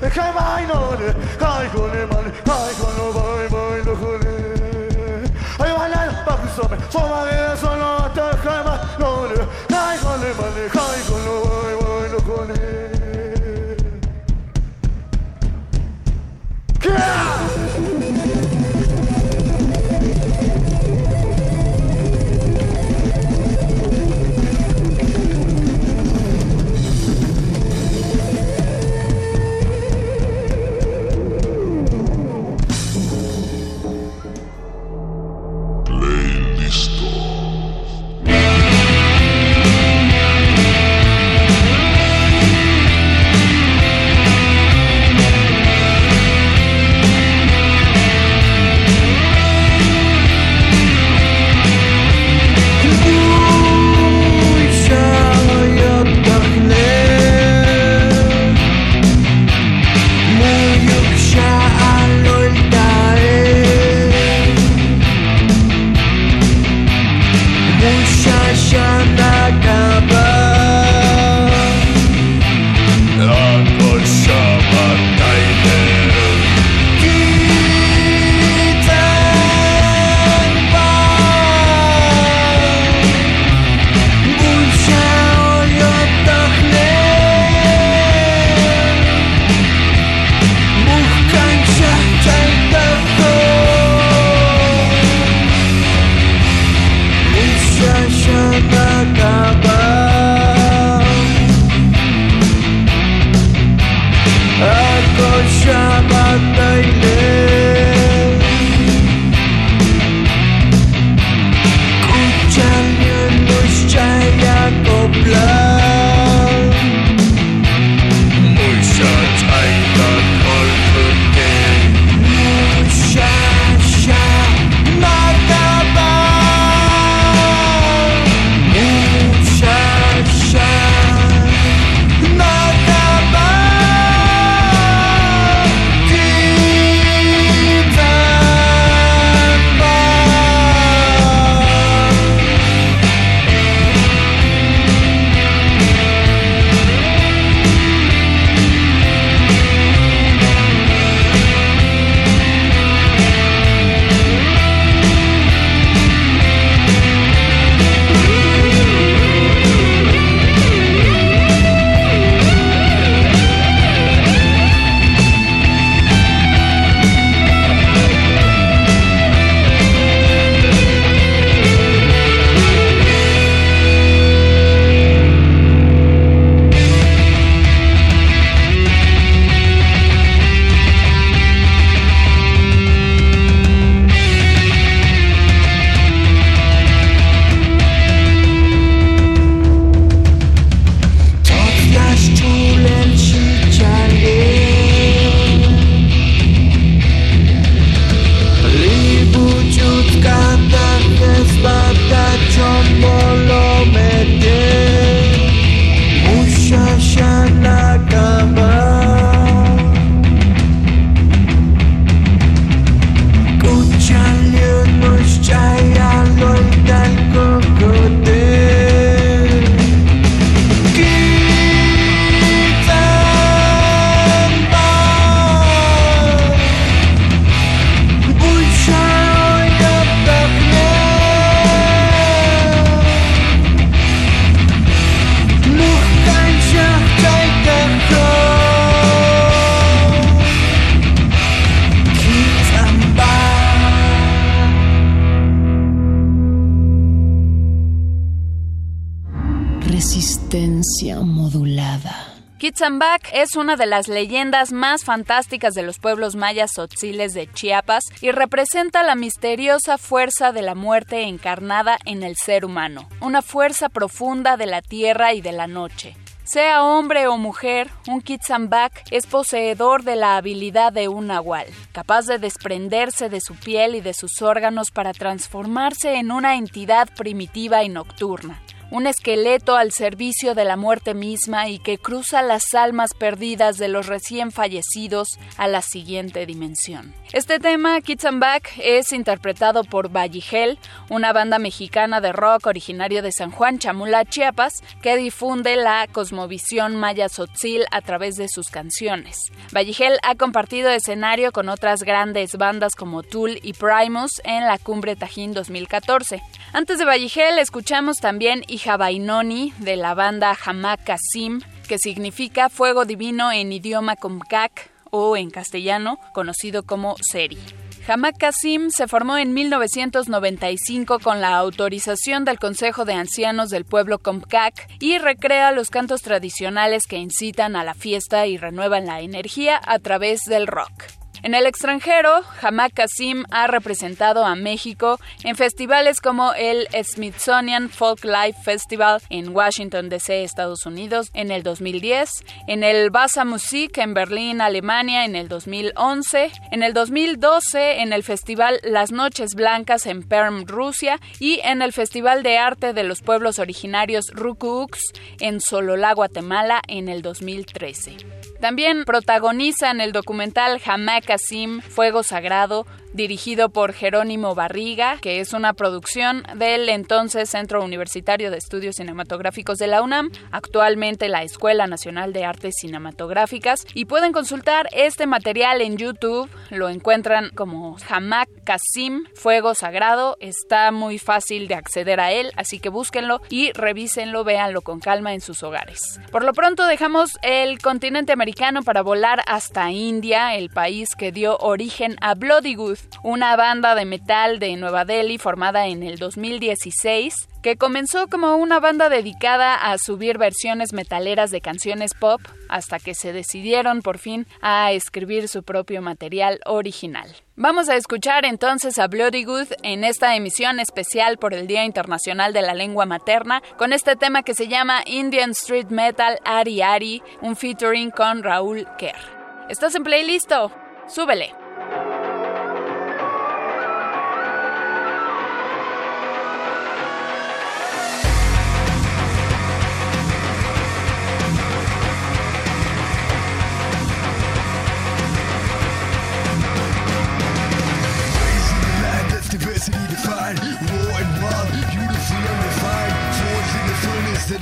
でかまいのねかいこねまねかいこのバイバイのふねあいわないバクそめそばへそのあたかまのねかいこねまねかいこのバイバイ Kitzambak es una de las leyendas más fantásticas de los pueblos mayas tzotziles de Chiapas y representa la misteriosa fuerza de la muerte encarnada en el ser humano, una fuerza profunda de la tierra y de la noche. Sea hombre o mujer, un Kitzambak es poseedor de la habilidad de un nahual, capaz de desprenderse de su piel y de sus órganos para transformarse en una entidad primitiva y nocturna un esqueleto al servicio de la muerte misma y que cruza las almas perdidas de los recién fallecidos a la siguiente dimensión. Este tema, Kids and Back, es interpretado por Valligel, una banda mexicana de rock originario de San Juan Chamula, Chiapas, que difunde la cosmovisión maya tzotzil a través de sus canciones. Valligel ha compartido escenario con otras grandes bandas como Tool y Primus en la Cumbre Tajín 2014. Antes de Valligel escuchamos también Hija Bainoni de la banda Hamakasim, que significa fuego divino en idioma Comcac o en castellano conocido como Seri. Hamak Kasim se formó en 1995 con la autorización del Consejo de Ancianos del Pueblo Comcac y recrea los cantos tradicionales que incitan a la fiesta y renuevan la energía a través del rock. En el extranjero, Hamak Kasim ha representado a México en festivales como el Smithsonian Folk Life Festival en Washington, D.C., Estados Unidos, en el 2010, en el Basa Musik en Berlín, Alemania, en el 2011, en el 2012 en el Festival Las Noches Blancas en Perm, Rusia, y en el Festival de Arte de los Pueblos Originarios Rukuux en Sololá, Guatemala, en el 2013. También protagoniza en el documental Hamak Kasim, Fuego Sagrado, dirigido por Jerónimo Barriga, que es una producción del entonces Centro Universitario de Estudios Cinematográficos de la UNAM, actualmente la Escuela Nacional de Artes Cinematográficas, y pueden consultar este material en YouTube, lo encuentran como Hamak Kasim, Fuego Sagrado, está muy fácil de acceder a él, así que búsquenlo y revísenlo, véanlo con calma en sus hogares. Por lo pronto dejamos el continente americano para volar hasta India, el país que dio origen a Bloody Good, una banda de metal de Nueva Delhi formada en el 2016 que comenzó como una banda dedicada a subir versiones metaleras de canciones pop hasta que se decidieron por fin a escribir su propio material original. Vamos a escuchar entonces a Bloody Good en esta emisión especial por el Día Internacional de la Lengua Materna con este tema que se llama Indian Street Metal Ari Ari, un featuring con Raúl Kerr. ¿Estás en playlist? Súbele.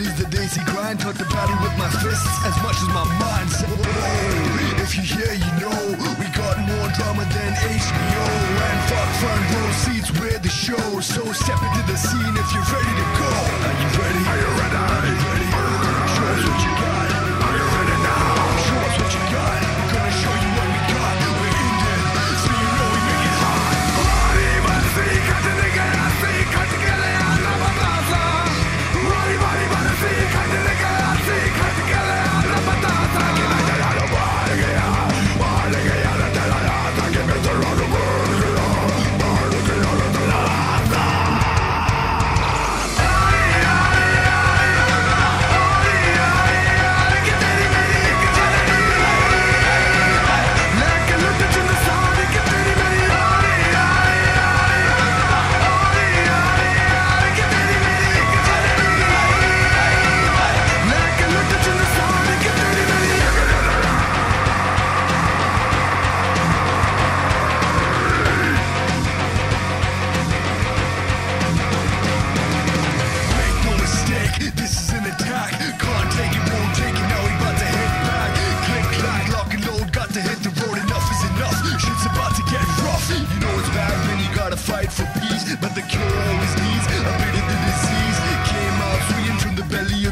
Is the daisy grind. Taught the battle with my fists as much as my mind. If you hear, you know we got more drama than HBO. And fuck front row seats where the show. So step into the scene if you're ready to go.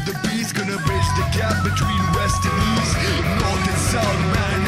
The beast. Gonna bridge the gap between west and east, north and south. Man,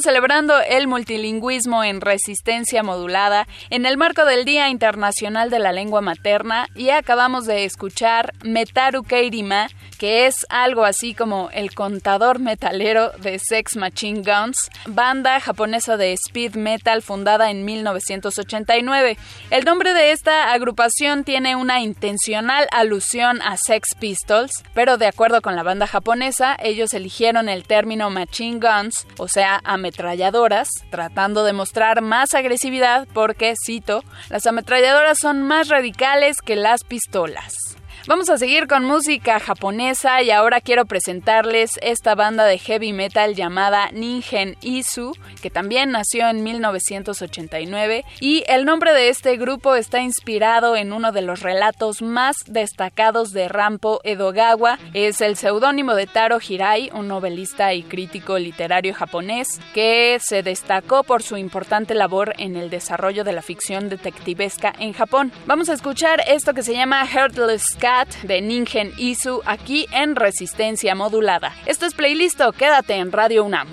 Estamos celebrando el multilingüismo en resistencia modulada en el marco del Día Internacional de la Lengua Materna y acabamos de escuchar Metaru Keirima, que es algo así como el contador metalero de Sex Machine Guns, banda japonesa de speed metal fundada en 1989. El nombre de esta agrupación tiene una intencional alusión a Sex Pistols, pero de acuerdo con la banda japonesa, ellos eligieron el término Machine Guns, o sea, ametralladoras, tratando de mostrar más agresividad porque, cito, las ametralladoras son más radicales que las pistolas. Vamos a seguir con música japonesa y ahora quiero presentarles esta banda de heavy metal llamada Ningen Isu, que también nació en 1989 y el nombre de este grupo está inspirado en uno de los relatos más destacados de Rampo Edogawa, es el seudónimo de Taro Hirai, un novelista y crítico literario japonés que se destacó por su importante labor en el desarrollo de la ficción detectivesca en Japón. Vamos a escuchar esto que se llama Heartless De Ningen Isu aquí en Resistencia Modulada. Esto es Playlisto, quédate en Radio UNAM.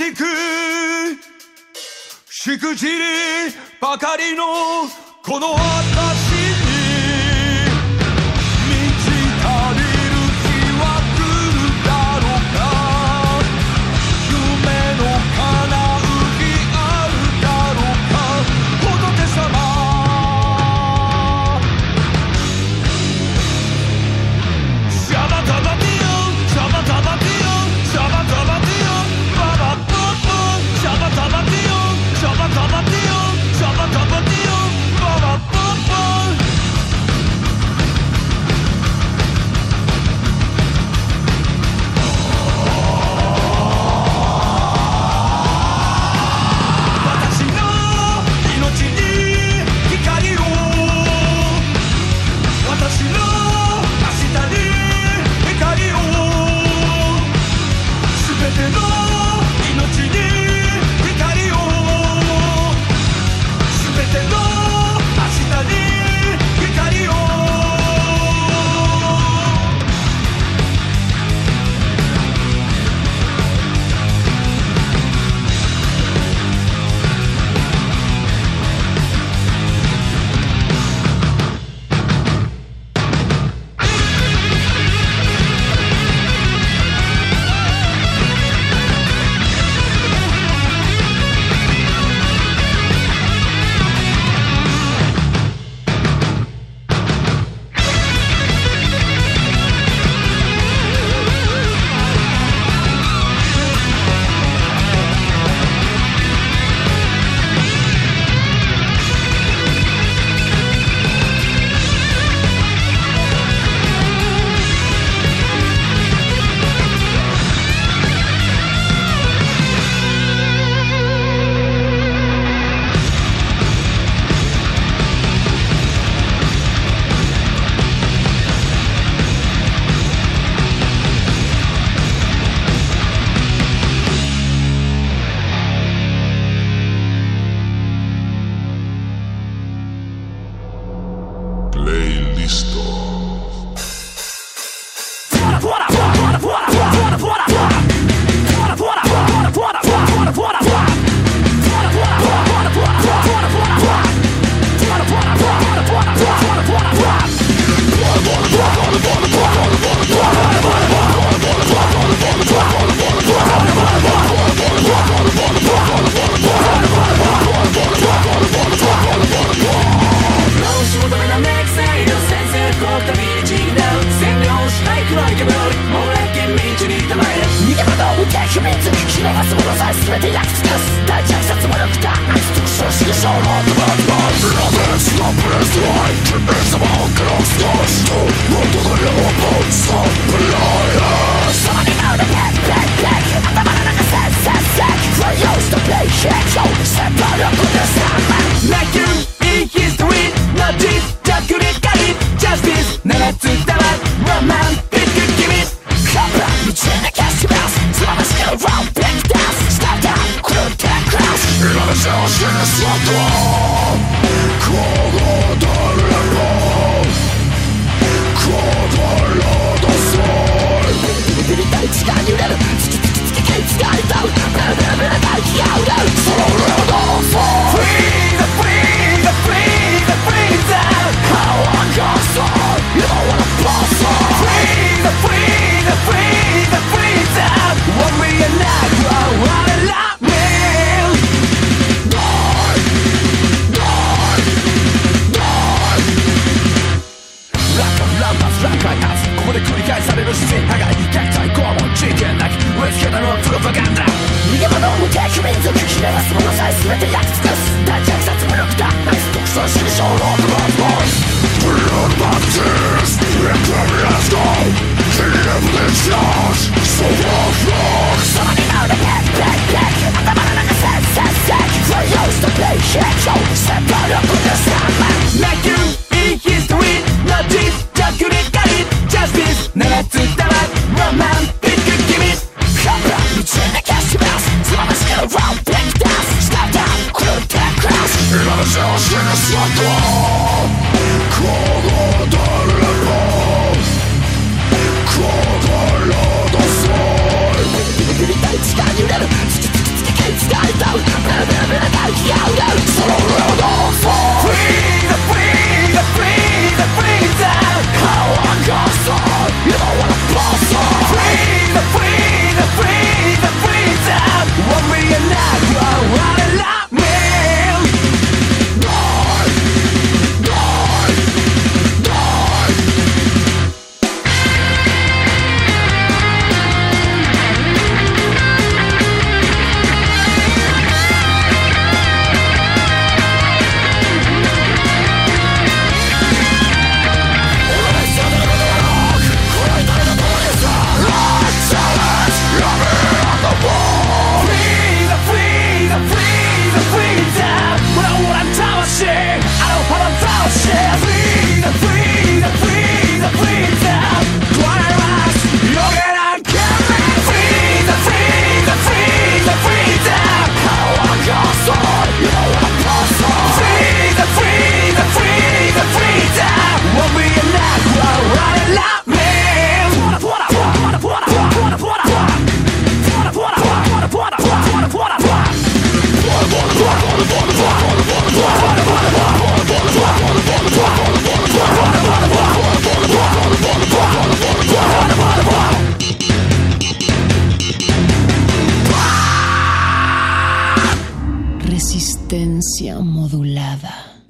しくしくじりばかりのこの私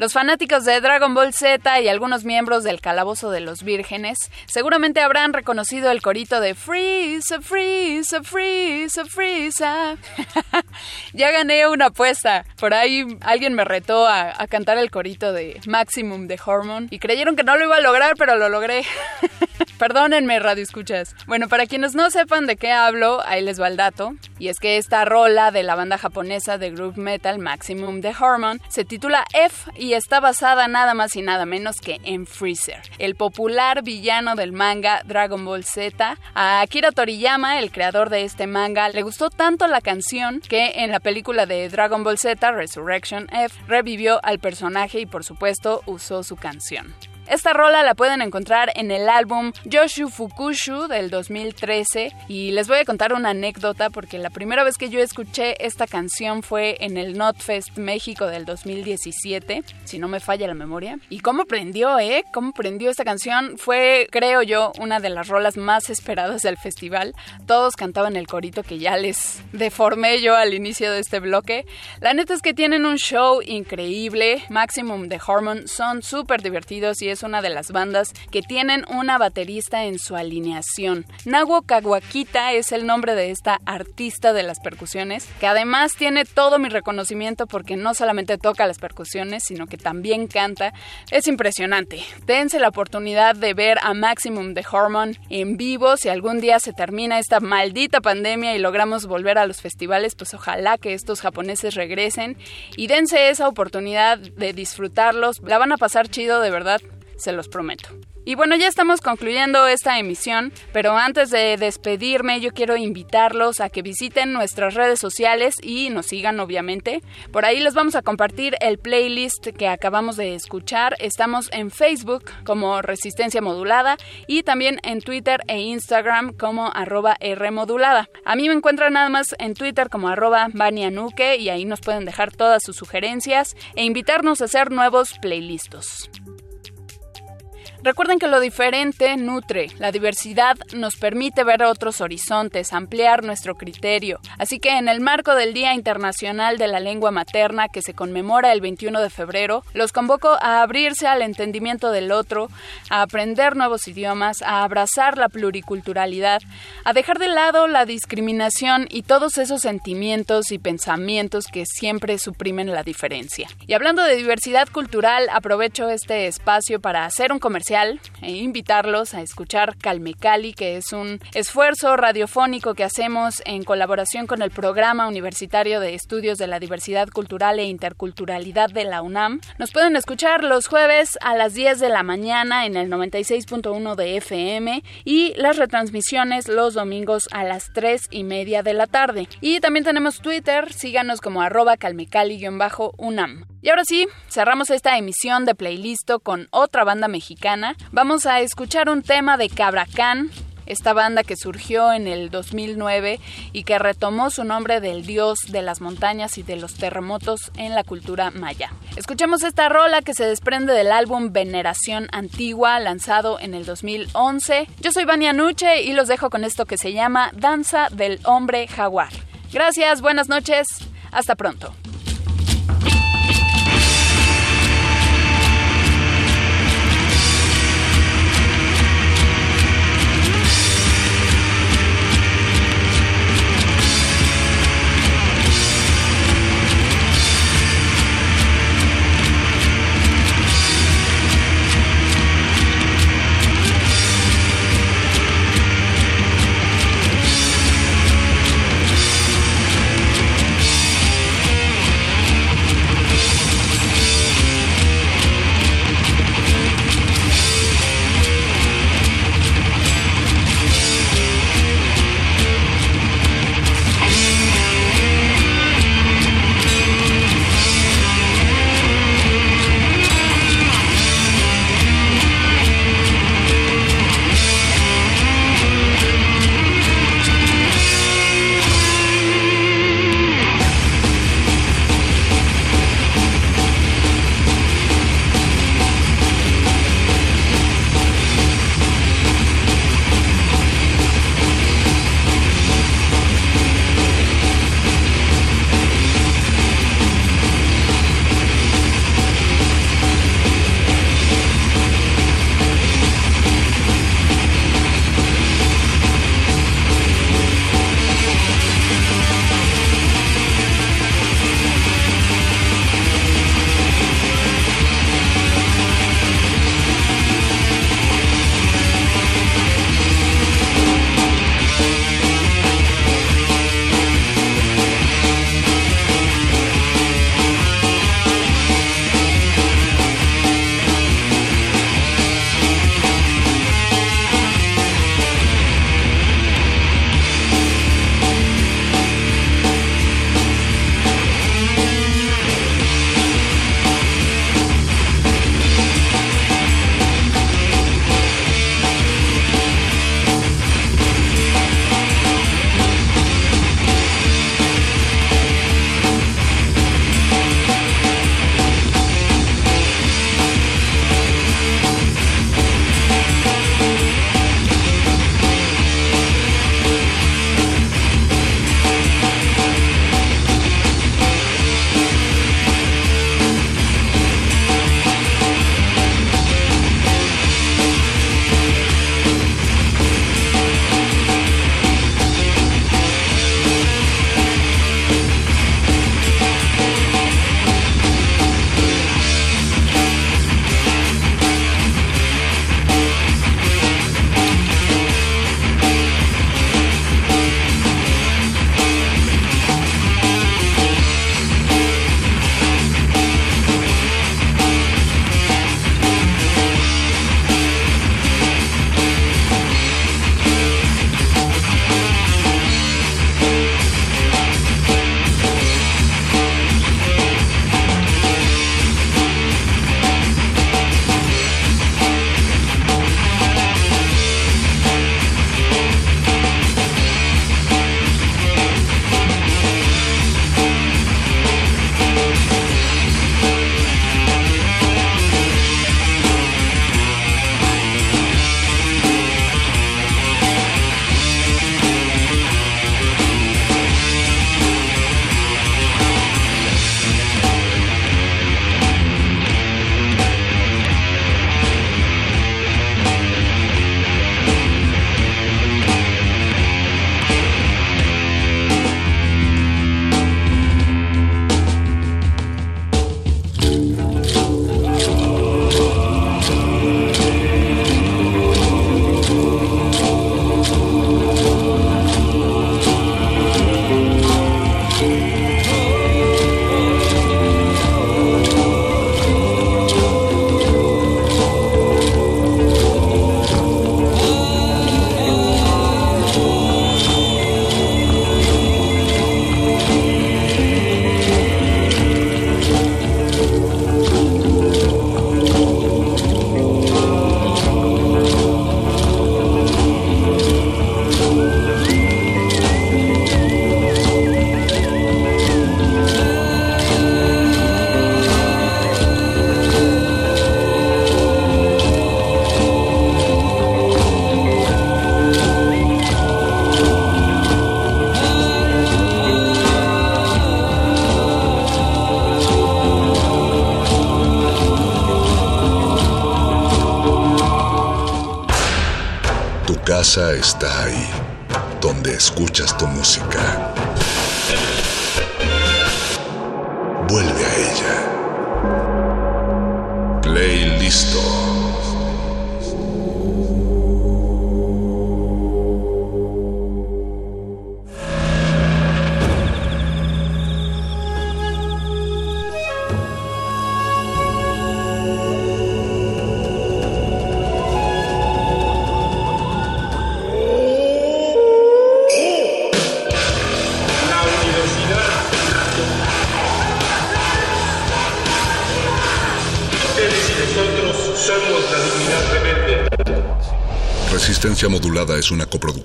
Los fanáticos de Dragon Ball Z y algunos miembros del Calabozo de los Vírgenes seguramente habrán reconocido el corito de Freeza, Freeza, Freeza, Freeza. ya gané una apuesta. Por ahí alguien me retó a, cantar el corito de Maximum de Hormone y creyeron que no lo iba a lograr, pero lo logré. Perdónenme, radio escuchas. Bueno, para quienes no sepan de qué hablo, ahí les va el dato. Y es que esta rola de la banda japonesa de group metal Maximum de Hormone se titula F y está basada nada más y nada menos que en Freezer, el popular villano del manga Dragon Ball Z. A Akira Toriyama, el creador de este manga, le gustó tanto la canción que en la película de Dragon Ball Z Resurrection F revivió al personaje y por supuesto usó su canción. Esta rola la pueden encontrar en el álbum Yoshu Fukushu del 2013 y les voy a contar una anécdota porque la primera vez que yo escuché esta canción fue en el Notfest México del 2017, si no me falla la memoria. Y cómo prendió, ¿eh? Cómo prendió esta canción fue, creo yo, una de las rolas más esperadas del festival. Todos cantaban el corito que ya les deformé yo al inicio de este bloque. La neta es que tienen un show increíble. Maximum de Hormone son súper divertidos y es una de las bandas que tienen una baterista en su alineación. Nago Kawakita es el nombre de esta artista de las percusiones, que además tiene todo mi reconocimiento porque no solamente toca las percusiones, sino que también canta. Es impresionante. Dense la oportunidad de ver a Maximum de Hormone en vivo. Si algún día se termina esta maldita pandemia y logramos volver a los festivales, pues ojalá que estos japoneses regresen y dense esa oportunidad de disfrutarlos. La van a pasar chido, de verdad se los prometo. Y bueno, ya estamos concluyendo esta emisión, pero antes de despedirme yo quiero invitarlos a que visiten nuestras redes sociales y nos sigan obviamente. Por ahí les vamos a compartir el playlist que acabamos de escuchar. Estamos en Facebook como Resistencia Modulada y también en Twitter e Instagram como arroba Rmodulada. A mí me encuentran nada más en Twitter como arroba Banianuque y ahí nos pueden dejar todas sus sugerencias e invitarnos a hacer nuevos playlistos. Recuerden que lo diferente nutre, la diversidad nos permite ver otros horizontes, ampliar nuestro criterio. Así que en el marco del Día Internacional de la Lengua Materna que se conmemora el 21 de febrero, los convoco a abrirse al entendimiento del otro, a aprender nuevos idiomas, a abrazar la pluriculturalidad, a dejar de lado la discriminación y todos esos sentimientos y pensamientos que siempre suprimen la diferencia. Y hablando de diversidad cultural, aprovecho este espacio para hacer un comercial e invitarlos a escuchar Calme Cali, que es un esfuerzo radiofónico que hacemos en colaboración con el Programa Universitario de Estudios de la Diversidad Cultural e Interculturalidad de la UNAM. Nos pueden escuchar los jueves a las 10 de la mañana en el 96.1 de FM y las retransmisiones los domingos a las 3 y media de la tarde. Y también tenemos Twitter, síganos como arroba calmecali-unam. Y ahora sí, cerramos esta emisión de Playlisto con otra banda mexicana. Vamos a escuchar un tema de Cabracán, esta banda que surgió en el 2009 y que retomó su nombre del dios de las montañas y de los terremotos en la cultura maya. Escuchemos esta rola que se desprende del álbum Veneración Antigua, lanzado en el 2011. Yo soy Vania Nuche y los dejo con esto que se llama Danza del Hombre Jaguar. Gracias, buenas noches, hasta pronto. Casa está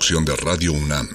de Radio UNAM